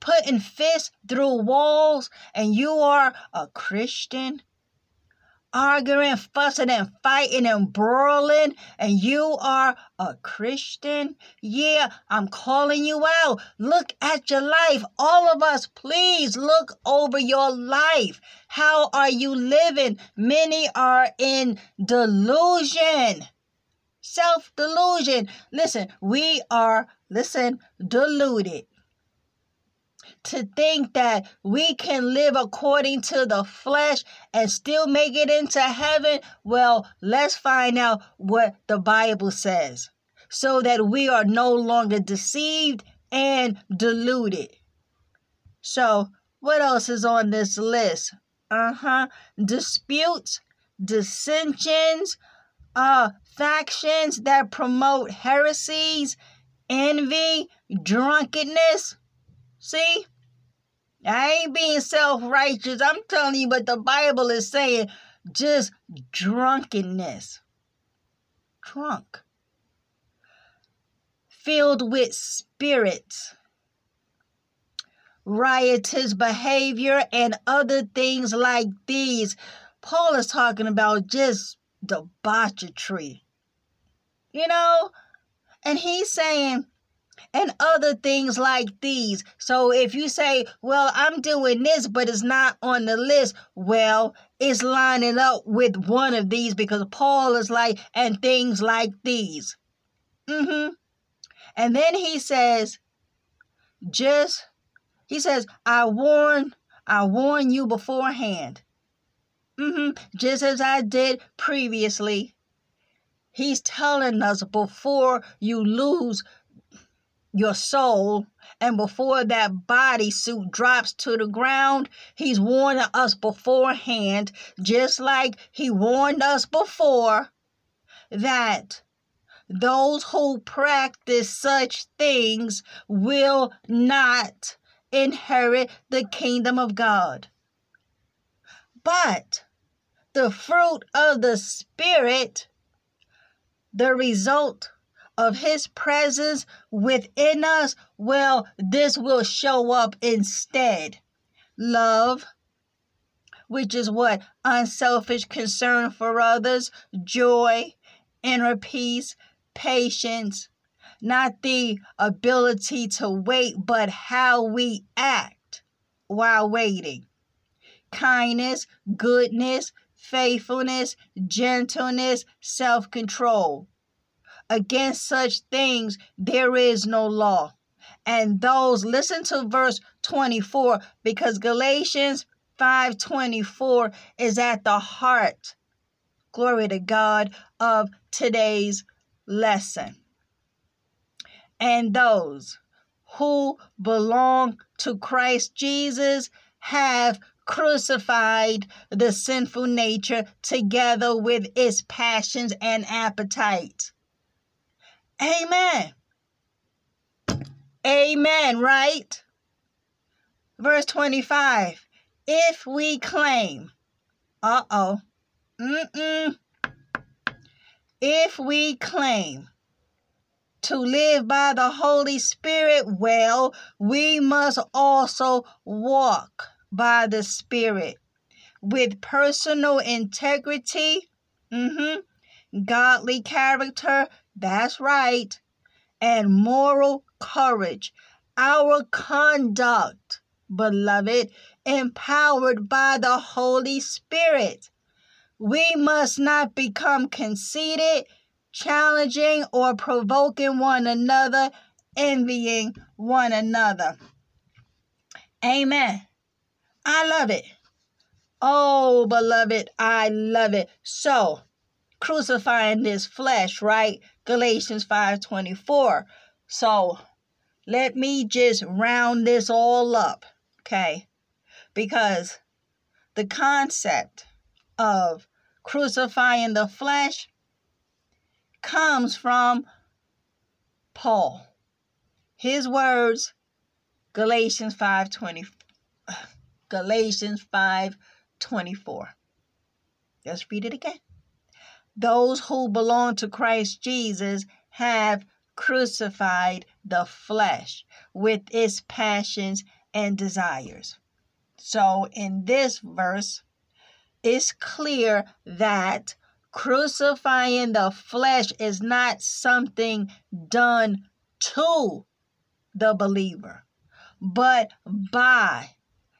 Putting fists through walls, and you are a Christian arguing, fussing, and fighting and brawling, and you are a Christian? Yeah, I'm calling you out. Look at your life. All of us, please look over your life. How are you living? Many are in delusion. Self delusion. Listen, we are, listen, deluded. To think that we can live according to the flesh and still make it into heaven, well, let's find out what the Bible says so that we are no longer deceived and deluded. So, what else is on this list? Uh huh. Disputes, dissensions, uh, factions that promote heresies, envy, drunkenness. See? I ain't being self righteous. I'm telling you what the Bible is saying. Just drunkenness. Drunk. Filled with spirits. Riotous behavior and other things like these. Paul is talking about just debauchery. You know? And he's saying, and other things like these. So if you say, well, I'm doing this, but it's not on the list, well, it's lining up with one of these because Paul is like, and things like these. Mm-hmm. And then he says, just, he says, I warn, I warn you beforehand. Mm-hmm. Just as I did previously. He's telling us before you lose your soul and before that bodysuit drops to the ground, he's warning us beforehand, just like he warned us before, that those who practice such things will not inherit the kingdom of God. But the fruit of the Spirit, the result of His presence within us, well, this will show up instead. Love, which is what? Unselfish concern for others, joy, inner peace, patience, not the ability to wait, but how we act while waiting. Kindness, goodness, faithfulness, gentleness, self control. Against such things there is no law. And those, listen to verse 24, because Galatians 5:24 is at the heart, glory to God, of today's lesson. And those who belong to Christ Jesus have crucified the sinful nature together with its passions and appetites. Amen. Amen, right? Verse 25. If we claim, uh oh, mm-mm. If we claim to live by the Holy Spirit well, we must also walk by the Spirit with personal integrity, mm-hmm, godly character, that's right, and moral courage. Our conduct, beloved, empowered by the Holy Spirit. We must not become conceited, challenging, or provoking one another, envying one another. Amen. I love it. Oh, beloved, I love it. So, crucifying this flesh, right? Galatians 5:24. So, let me just round this all up, okay? Because the concept of crucifying the flesh comes from Paul. His words, Galatians 5:20 Galatians 5:24. Let's read it again. Those who belong to Christ Jesus have crucified the flesh with its passions and desires. So, in this verse, it's clear that crucifying the flesh is not something done to the believer, but by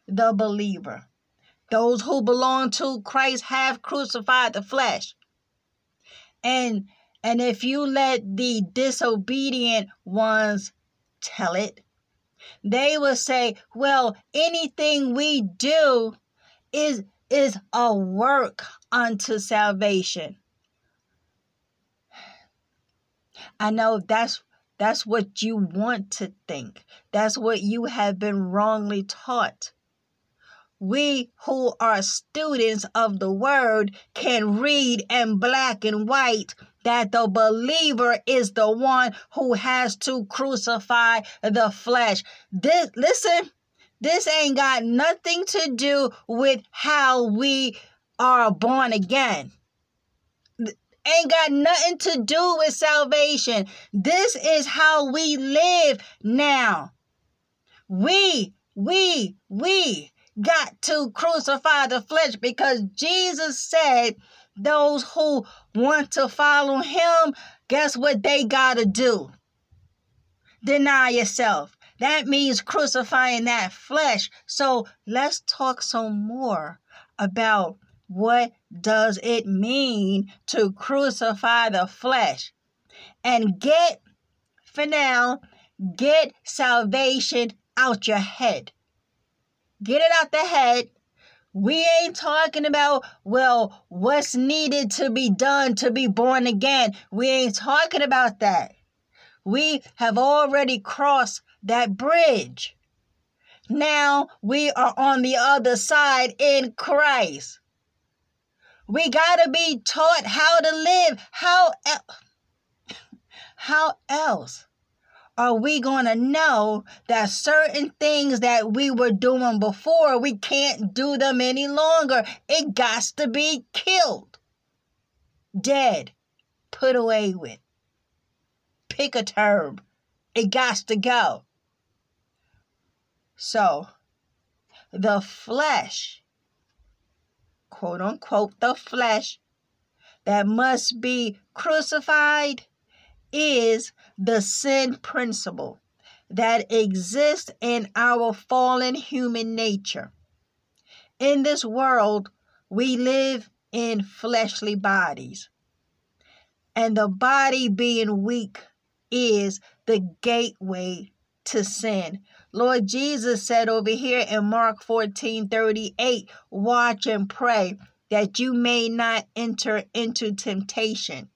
the believer. Those who belong to Christ have crucified the flesh. And and if you let the disobedient ones tell it, They will say, well, anything we do is is a work unto salvation. I know that's that's what you want to think. That's what you have been wrongly taught. We who are students of the word can read in black and white that the believer is the one who has to crucify the flesh. This listen, this ain't got nothing to do with how we are born again. Ain't got nothing to do with salvation. This is how we live now. We, we, we got to crucify the flesh because Jesus said those who want to follow him, guess what they got to do? Deny yourself. That means crucifying that flesh. So let's talk some more about what does it mean to crucify the flesh and get for now get salvation out your head get it out the head we ain't talking about, well, what's needed to be done to be born again. We ain't talking about that. We have already crossed that bridge. Now we are on the other side in Christ. We got to be taught how to live. How, el- how else? Are we going to know that certain things that we were doing before, we can't do them any longer? It got to be killed, dead, put away with. Pick a term. It got to go. So, the flesh, quote unquote, the flesh that must be crucified is the sin principle that exists in our fallen human nature. In this world, we live in fleshly bodies, and the body being weak is the gateway to sin. Lord Jesus said over here in Mark 14 38, watch and pray that you may not enter into temptation.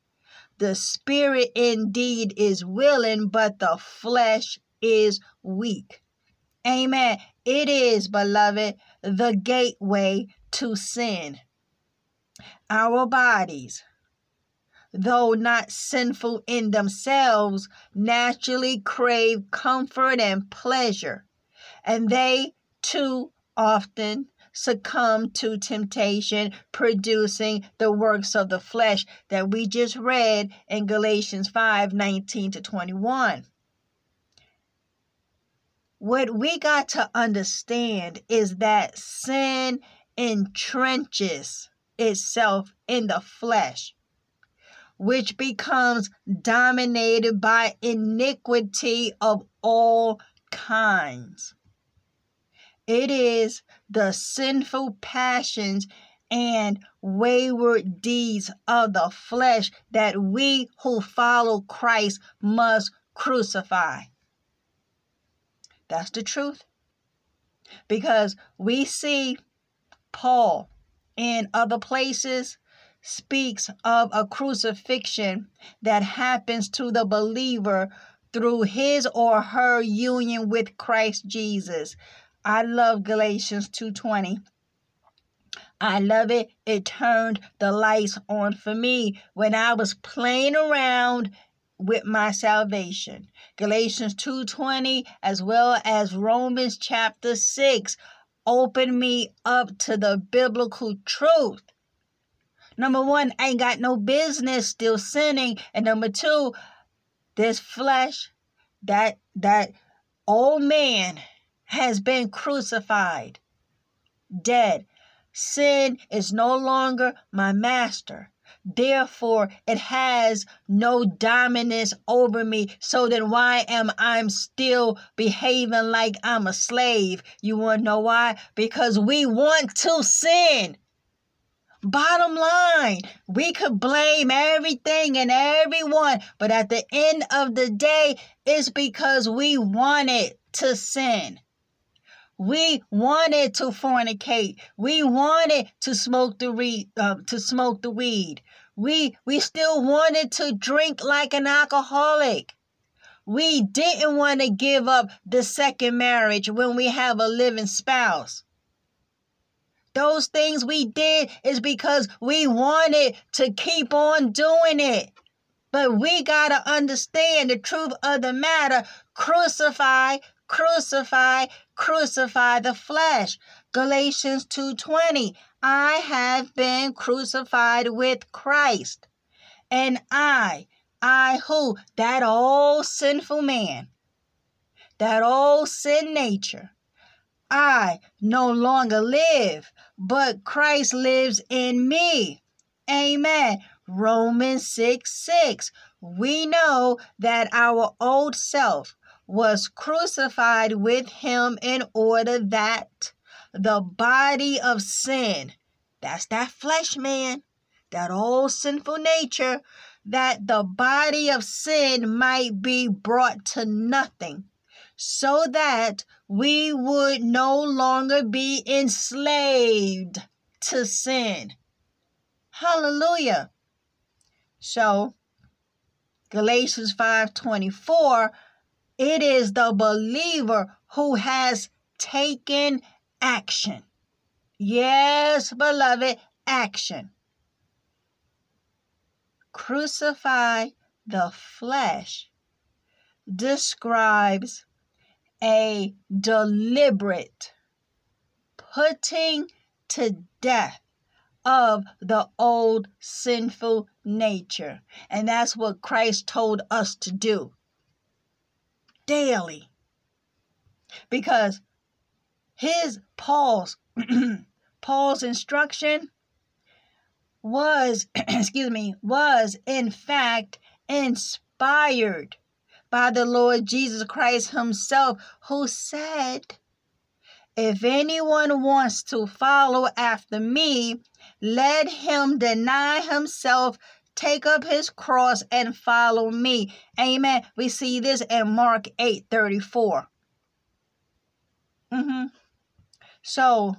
The spirit indeed is willing, but the flesh is weak. Amen. It is, beloved, the gateway to sin. Our bodies, though not sinful in themselves, naturally crave comfort and pleasure, and they too often succumb to temptation, producing the works of the flesh that we just read in Galatians 5 19 to 21. What we got to understand is that sin entrenches itself in the flesh, which becomes dominated by iniquity of all kinds. It is the sinful passions and wayward deeds of the flesh that we who follow Christ must crucify. That's the truth. Because we see Paul in other places speaks of a crucifixion that happens to the believer through his or her union with Christ Jesus. I love Galatians 2:20. I love it. It turned the lights on for me when I was playing around with my salvation. Galatians 2:20 as well as Romans chapter 6 opened me up to the biblical truth. Number 1, I ain't got no business still sinning and number 2, this flesh that that old man has been crucified, dead. Sin is no longer my master. Therefore, it has no dominance over me. So then, why am I still behaving like I'm a slave? You want to know why? Because we want to sin. Bottom line, we could blame everything and everyone, but at the end of the day, it's because we want it. to sin. We wanted to fornicate. We wanted to smoke the re- uh, to smoke the weed. We we still wanted to drink like an alcoholic. We didn't want to give up the second marriage when we have a living spouse. Those things we did is because we wanted to keep on doing it. But we got to understand the truth of the matter. Crucify, crucify, crucify the flesh. Galatians 2:20. I have been crucified with Christ. And I, I who? That old sinful man. That old sin nature. I no longer live, but Christ lives in me. Amen. Romans 6 6. We know that our old self was crucified with him in order that the body of sin, that's that flesh man, that old sinful nature, that the body of sin might be brought to nothing, so that we would no longer be enslaved to sin. Hallelujah. So, Galatians 5:24, it is the believer who has taken action. Yes, beloved, action. Crucify the flesh describes a deliberate putting to death of the old sinful nature. And that's what Christ told us to do daily. Because his Paul's Paul's instruction was excuse me was in fact inspired by the Lord Jesus Christ himself who said if anyone wants to follow after me let him deny himself, take up his cross, and follow me. Amen. We see this in Mark 8 34. Mm-hmm. So,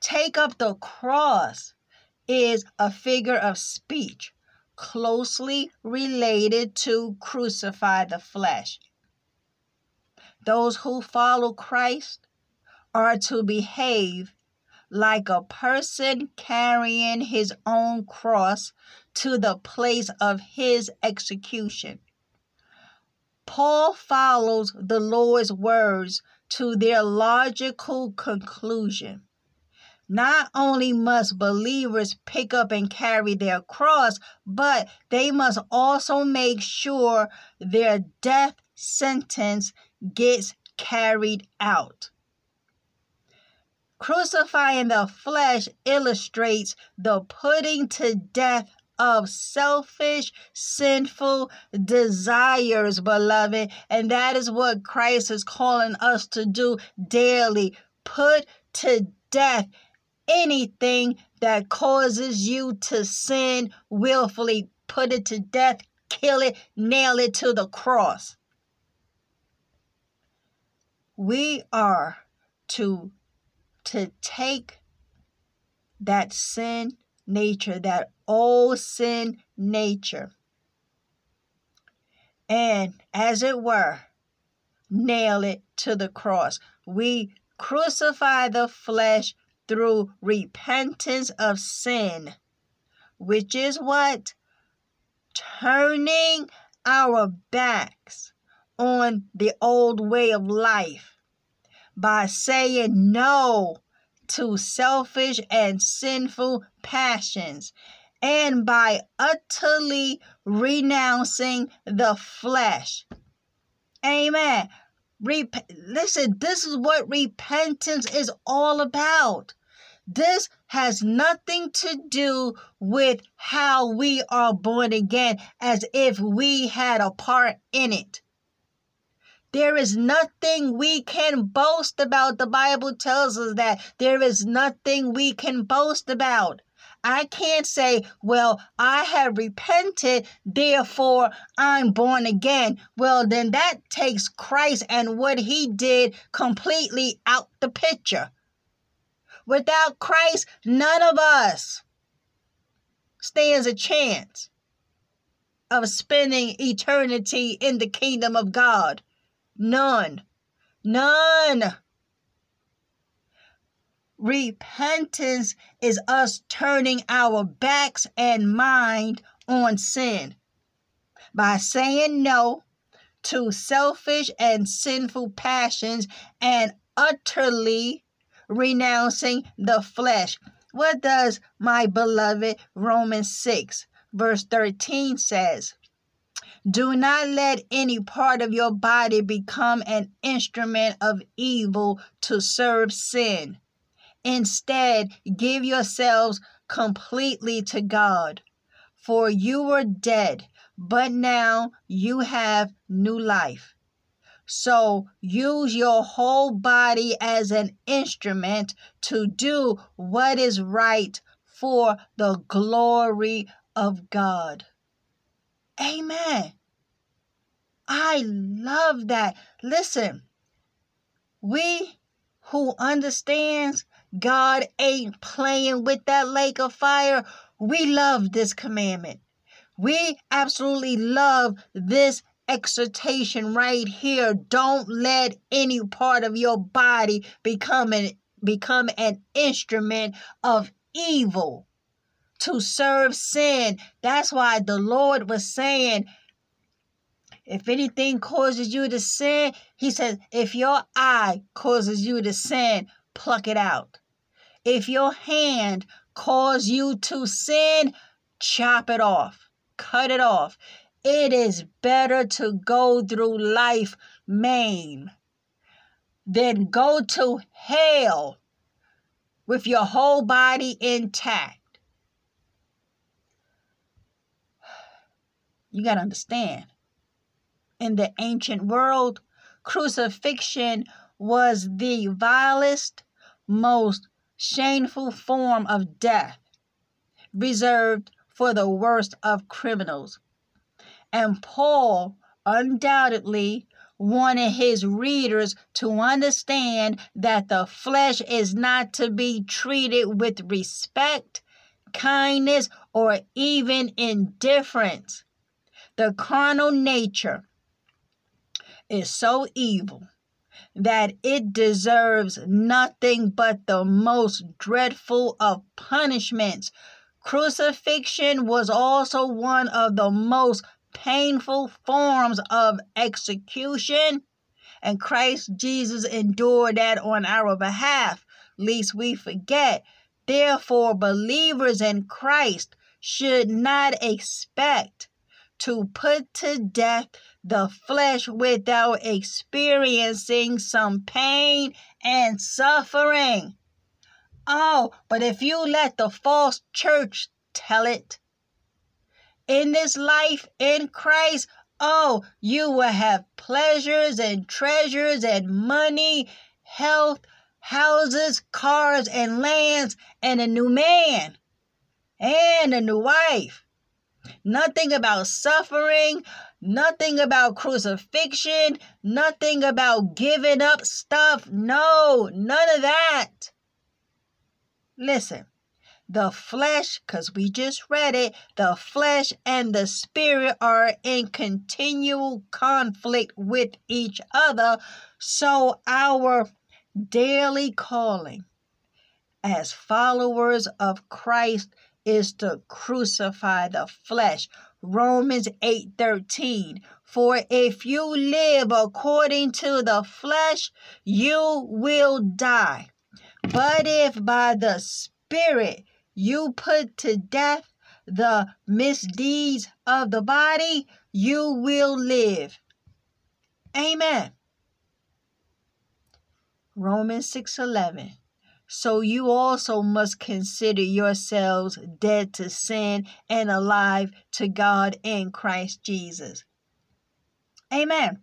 take up the cross is a figure of speech closely related to crucify the flesh. Those who follow Christ are to behave like a person carrying his own cross to the place of his execution. Paul follows the Lord's words to their logical conclusion. Not only must believers pick up and carry their cross, but they must also make sure their death sentence gets carried out. Crucifying the flesh illustrates the putting to death of selfish, sinful desires, beloved. And that is what Christ is calling us to do daily. Put to death anything that causes you to sin willfully. Put it to death, kill it, nail it to the cross. We are to to take that sin nature, that old sin nature, and as it were, nail it to the cross. We crucify the flesh through repentance of sin, which is what? Turning our backs on the old way of life by saying no to selfish and sinful passions and by utterly renouncing the flesh. Amen. Rep- Listen, this is what repentance is all about. This has nothing to do with how we are born again, as if we had a part in it. There is nothing we can boast about. The Bible tells us that there is nothing we can boast about. I can't say, well, I have repented, therefore I'm born again. Well, then that takes Christ and what he did completely out the picture. Without Christ, none of us stands a chance of spending eternity in the kingdom of God. None. None. Repentance is us turning our backs and mind on sin by saying no to selfish and sinful passions and utterly renouncing the flesh. What does my beloved Romans 6, verse 13 says? Do not let any part of your body become an instrument of evil to serve sin. Instead, give yourselves completely to God. For you were dead, but now you have new life. So use your whole body as an instrument to do what is right for the glory of God. Amen. I love that. Listen, we who understands God ain't playing with that lake of fire, we love this commandment. We absolutely love this exhortation right here. Don't let any part of your body become an become an instrument of evil to serve sin. That's why the Lord was saying, if anything causes you to sin, he says, if your eye causes you to sin, pluck it out. If your hand cause you to sin, chop it off, cut it off. It is better to go through life maimed than go to hell with your whole body intact. You got to understand. In the ancient world, crucifixion was the vilest, most shameful form of death reserved for the worst of criminals. And Paul undoubtedly wanted his readers to understand that the flesh is not to be treated with respect, kindness, or even indifference. The carnal nature is so evil that it deserves nothing but the most dreadful of punishments. Crucifixion was also one of the most painful forms of execution. And Christ Jesus endured that on our behalf, lest we forget. Therefore, believers in Christ should not expect to put to death the flesh without experiencing some pain and suffering. Oh, but if you let the false church tell it, in this life in Christ, oh, you will have pleasures and treasures and money, health, houses, cars, and lands, and a new man and a new wife. Nothing about suffering, nothing about crucifixion, nothing about giving up stuff. No, none of that. Listen, the flesh, because we just read it, the flesh and the spirit are in continual conflict with each other. So our daily calling as followers of Christ is to crucify the flesh. Romans 8:13 For if you live according to the flesh you will die but if by the spirit you put to death the misdeeds of the body, you will live. Amen. Romans 6:11 So you also must consider yourselves dead to sin and alive to God in Christ Jesus. Amen.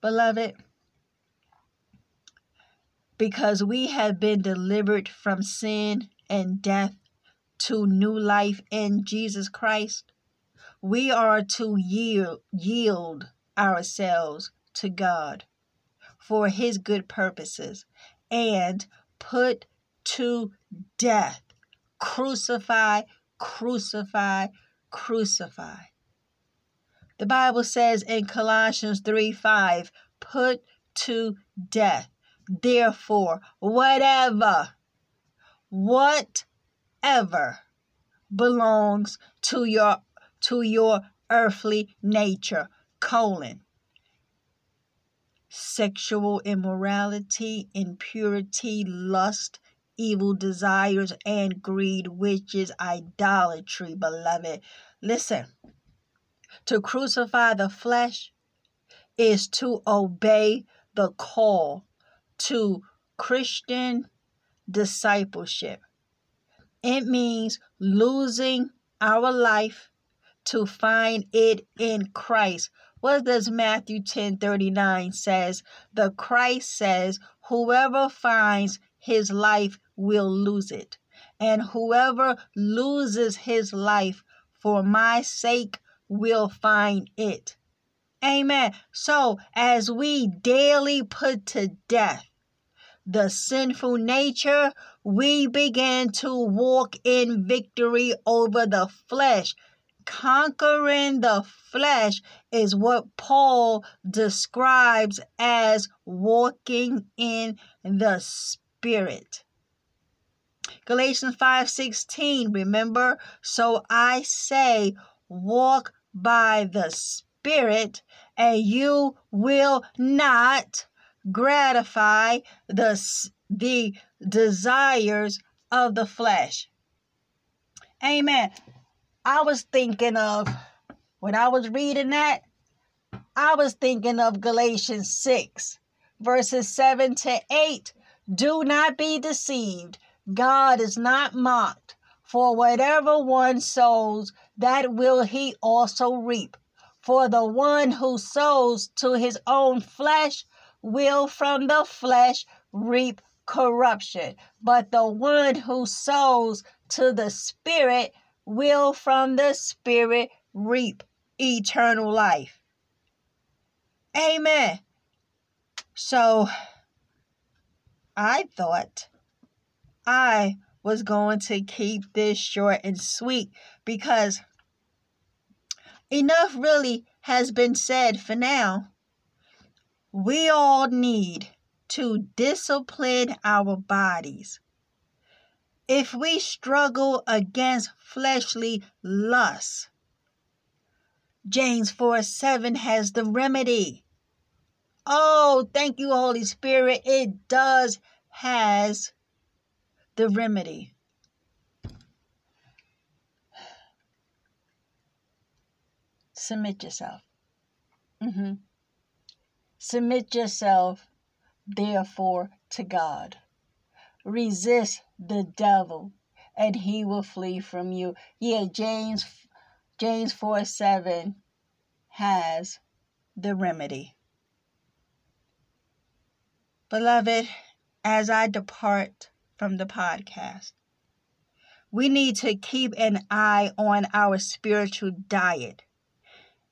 Beloved, because we have been delivered from sin and death to new life in Jesus Christ, we are to yield, yield ourselves to God for His good purposes and put to death, crucify, crucify, crucify. The Bible says in Colossians 3 5, put to death. Therefore, whatever, whatever belongs to your to your earthly nature, colon. Sexual immorality, impurity, lust, evil desires, and greed, which is idolatry, beloved. Listen, to crucify the flesh is to obey the call to Christian discipleship. It means losing our life to find it in Christ. What does Matthew 10 39 says? The Christ says, Whoever finds his life will lose it. And whoever loses his life for my sake will find it. Amen. So, as we daily put to death the sinful nature, we begin to walk in victory over the flesh. Conquering the flesh is what Paul describes as walking in the spirit. Galatians 5:16 remember so I say walk by the spirit and you will not gratify the the desires of the flesh. Amen. I was thinking of when I was reading that I was thinking of Galatians 6 verses 7 to 8. Do not be deceived. God is not mocked. For whatever one sows, that will he also reap. For the one who sows to his own flesh will from the flesh reap corruption. But the one who sows to the Spirit will from the Spirit reap eternal life. Amen. So I thought I was going to keep this short and sweet because enough really has been said for now. We all need to discipline our bodies. If we struggle against fleshly lusts, James 4 7 has the remedy. Oh, thank you, Holy Spirit. It does has the remedy. Submit yourself. Mm-hmm. Submit yourself, therefore, to God. Resist the devil, and he will flee from you. Yeah, James James 4 7 has the remedy. Beloved, as I depart from the podcast. We need to keep an eye on our spiritual diet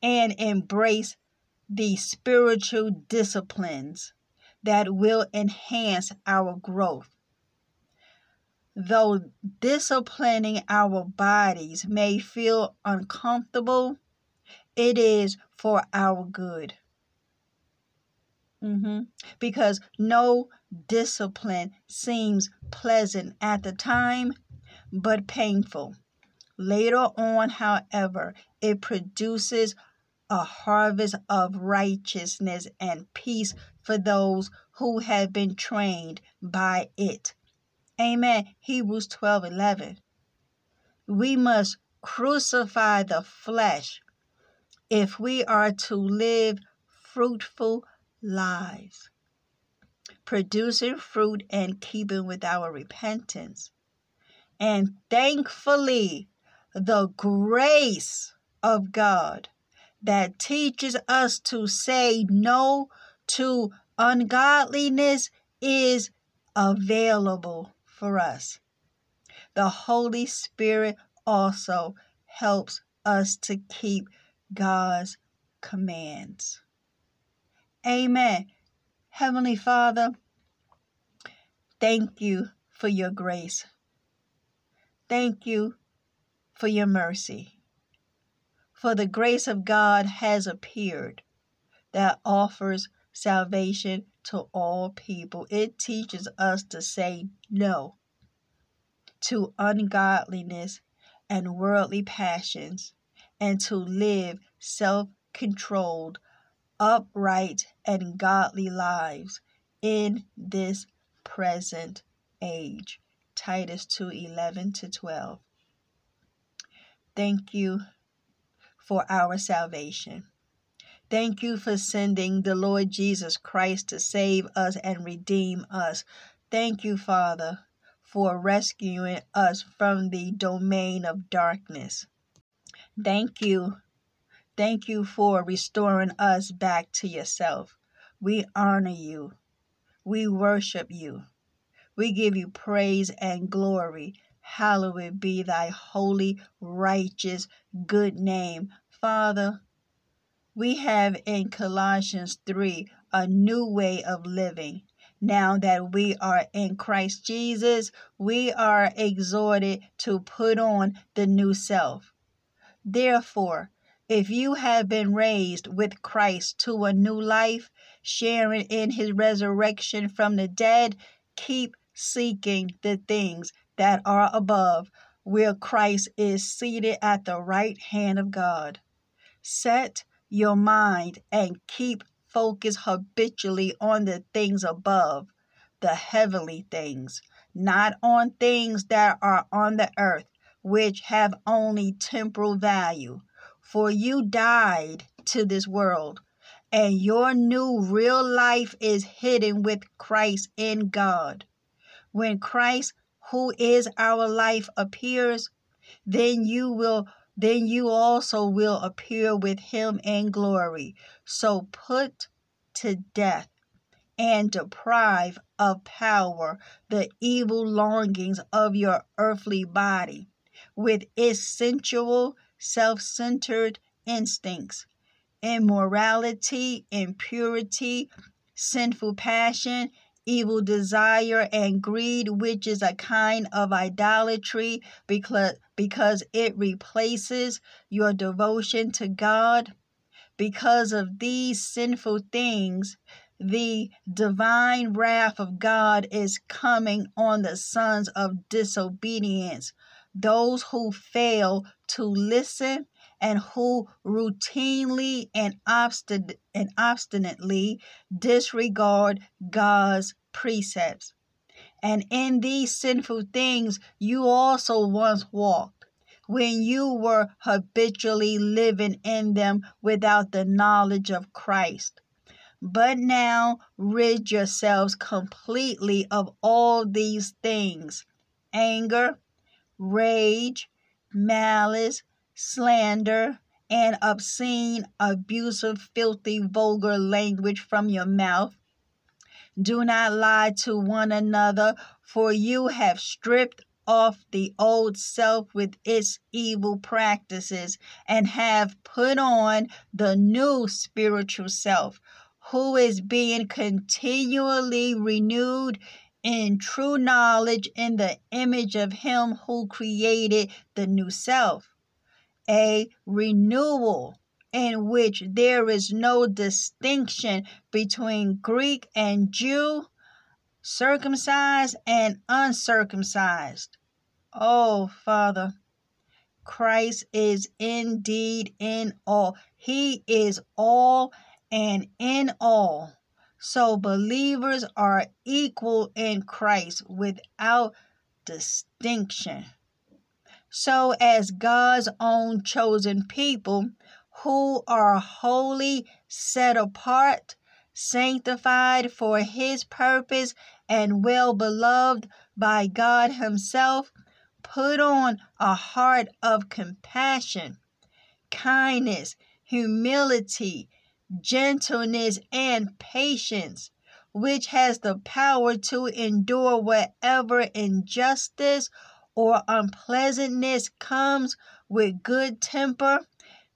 and embrace the spiritual disciplines that will enhance our growth. Though disciplining our bodies may feel uncomfortable, it is for our good. Mm-hmm. Because no discipline seems pleasant at the time, but painful. Later on, however, it produces a harvest of righteousness and peace for those who have been trained by it. Amen. Hebrews 12 11. We must crucify the flesh if we are to live fruitful lives, producing fruit and keeping with our repentance. And thankfully, the grace of God that teaches us to say no to ungodliness is available for us. the Holy Spirit also helps us to keep God's commands. Amen. Heavenly Father, thank you for your grace. Thank you for your mercy. For the grace of God has appeared that offers salvation to all people. It teaches us to say no to ungodliness and worldly passions and to live self controlled, upright, and godly lives in this present age. Titus 2 11 to 12. Thank you for our salvation. Thank you for sending the Lord Jesus Christ to save us and redeem us. Thank you, Father, for rescuing us from the domain of darkness. Thank you. Thank you for restoring us back to yourself. We honor you. We worship you. We give you praise and glory. Hallowed be thy holy, righteous, good name. Father, we have in Colossians 3 a new way of living. Now that we are in Christ Jesus, we are exhorted to put on the new self. Therefore, if you have been raised with Christ to a new life, sharing in his resurrection from the dead, keep seeking the things that are above, where Christ is seated at the right hand of God. Set your mind and keep focus habitually on the things above, the heavenly things, not on things that are on the earth, which have only temporal value. For you died to this world, and your new real life is hidden with Christ in God. When Christ, who is our life, appears, then you will then you also will appear with him in glory. So put to death and deprive of power the evil longings of your earthly body with its sensual, self centered instincts, immorality, impurity, sinful passion, evil desire and greed, which is a kind of idolatry because, because it replaces your devotion to God. Because of these sinful things, the divine wrath of God is coming on the sons of disobedience, those who fail to listen and who routinely and, obstin- and obstinately disregard God's precepts. And in these sinful things you also once walked when you were habitually living in them without the knowledge of Christ. But now rid yourselves completely of all these things anger, rage, malice, slander, and obscene, abusive, filthy, vulgar language from your mouth. Do not lie to one another, for you have stripped off the old self with its evil practices and have put on the new spiritual self, who is being continually renewed in true knowledge in the image of Him who created the new self a renewal in which there is no distinction between Greek and Jew, circumcised and uncircumcised. Oh, Father, Christ is indeed in all. He is all and in all. So believers are equal in Christ without distinction so as God's own chosen people who are wholly set apart, sanctified for His purpose, and well beloved by God Himself, put on a heart of compassion, kindness, humility, gentleness, and patience, which has the power to endure whatever injustice or unpleasantness comes with good temper,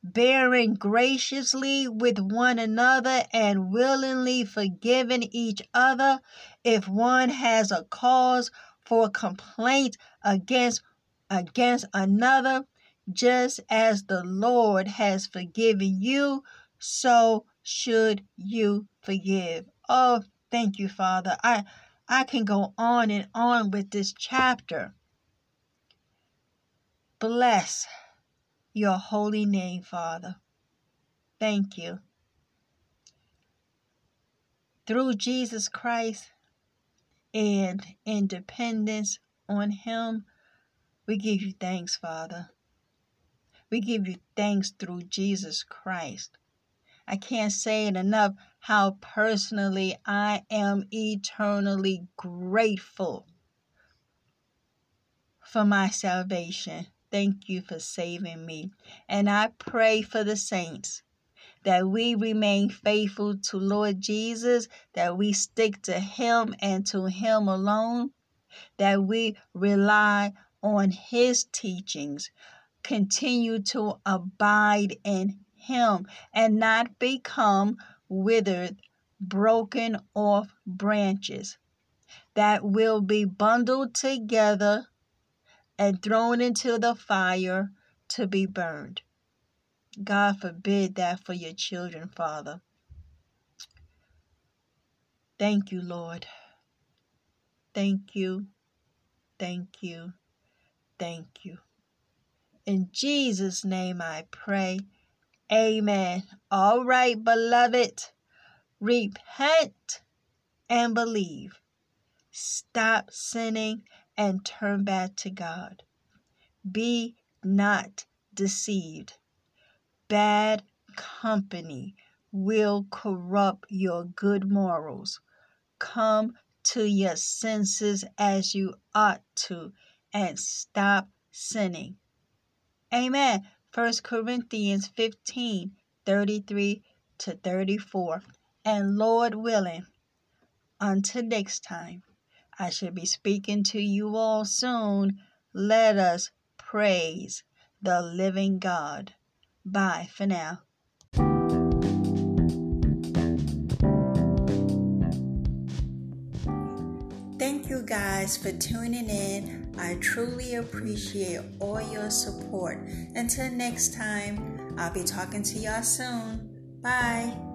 bearing graciously with one another and willingly forgiving each other. If one has a cause for complaint against against another just as the Lord has forgiven you so should you forgive. Oh thank you father. I i can go on and on with this chapter bless your holy name, Father. Thank you. Through Jesus Christ and in dependence on Him, we give you thanks, Father. We give you thanks through Jesus Christ. I can't say it enough how personally I am eternally grateful for my salvation. Thank you for saving me. And I pray for the saints that we remain faithful to Lord Jesus, that we stick to Him and to Him alone, that we rely on His teachings, continue to abide in Him, and not become withered, broken off branches that will be bundled together and thrown into the fire to be burned. God forbid that for your children, Father. Thank you, Lord. Thank you. Thank you. Thank you. In Jesus' name I pray. Amen. All right, beloved. Repent and believe. Stop sinning and turn back to God. Be not deceived. Bad company will corrupt your good morals. Come to your senses as you ought to and stop sinning. Amen. 1 Corinthians 15 33 to 34. And Lord willing, until next time. I shall be speaking to you all soon. Let us praise the living God. Bye for now. Thank you guys for tuning in. I truly appreciate all your support. Until next time, I'll be talking to y'all soon. Bye.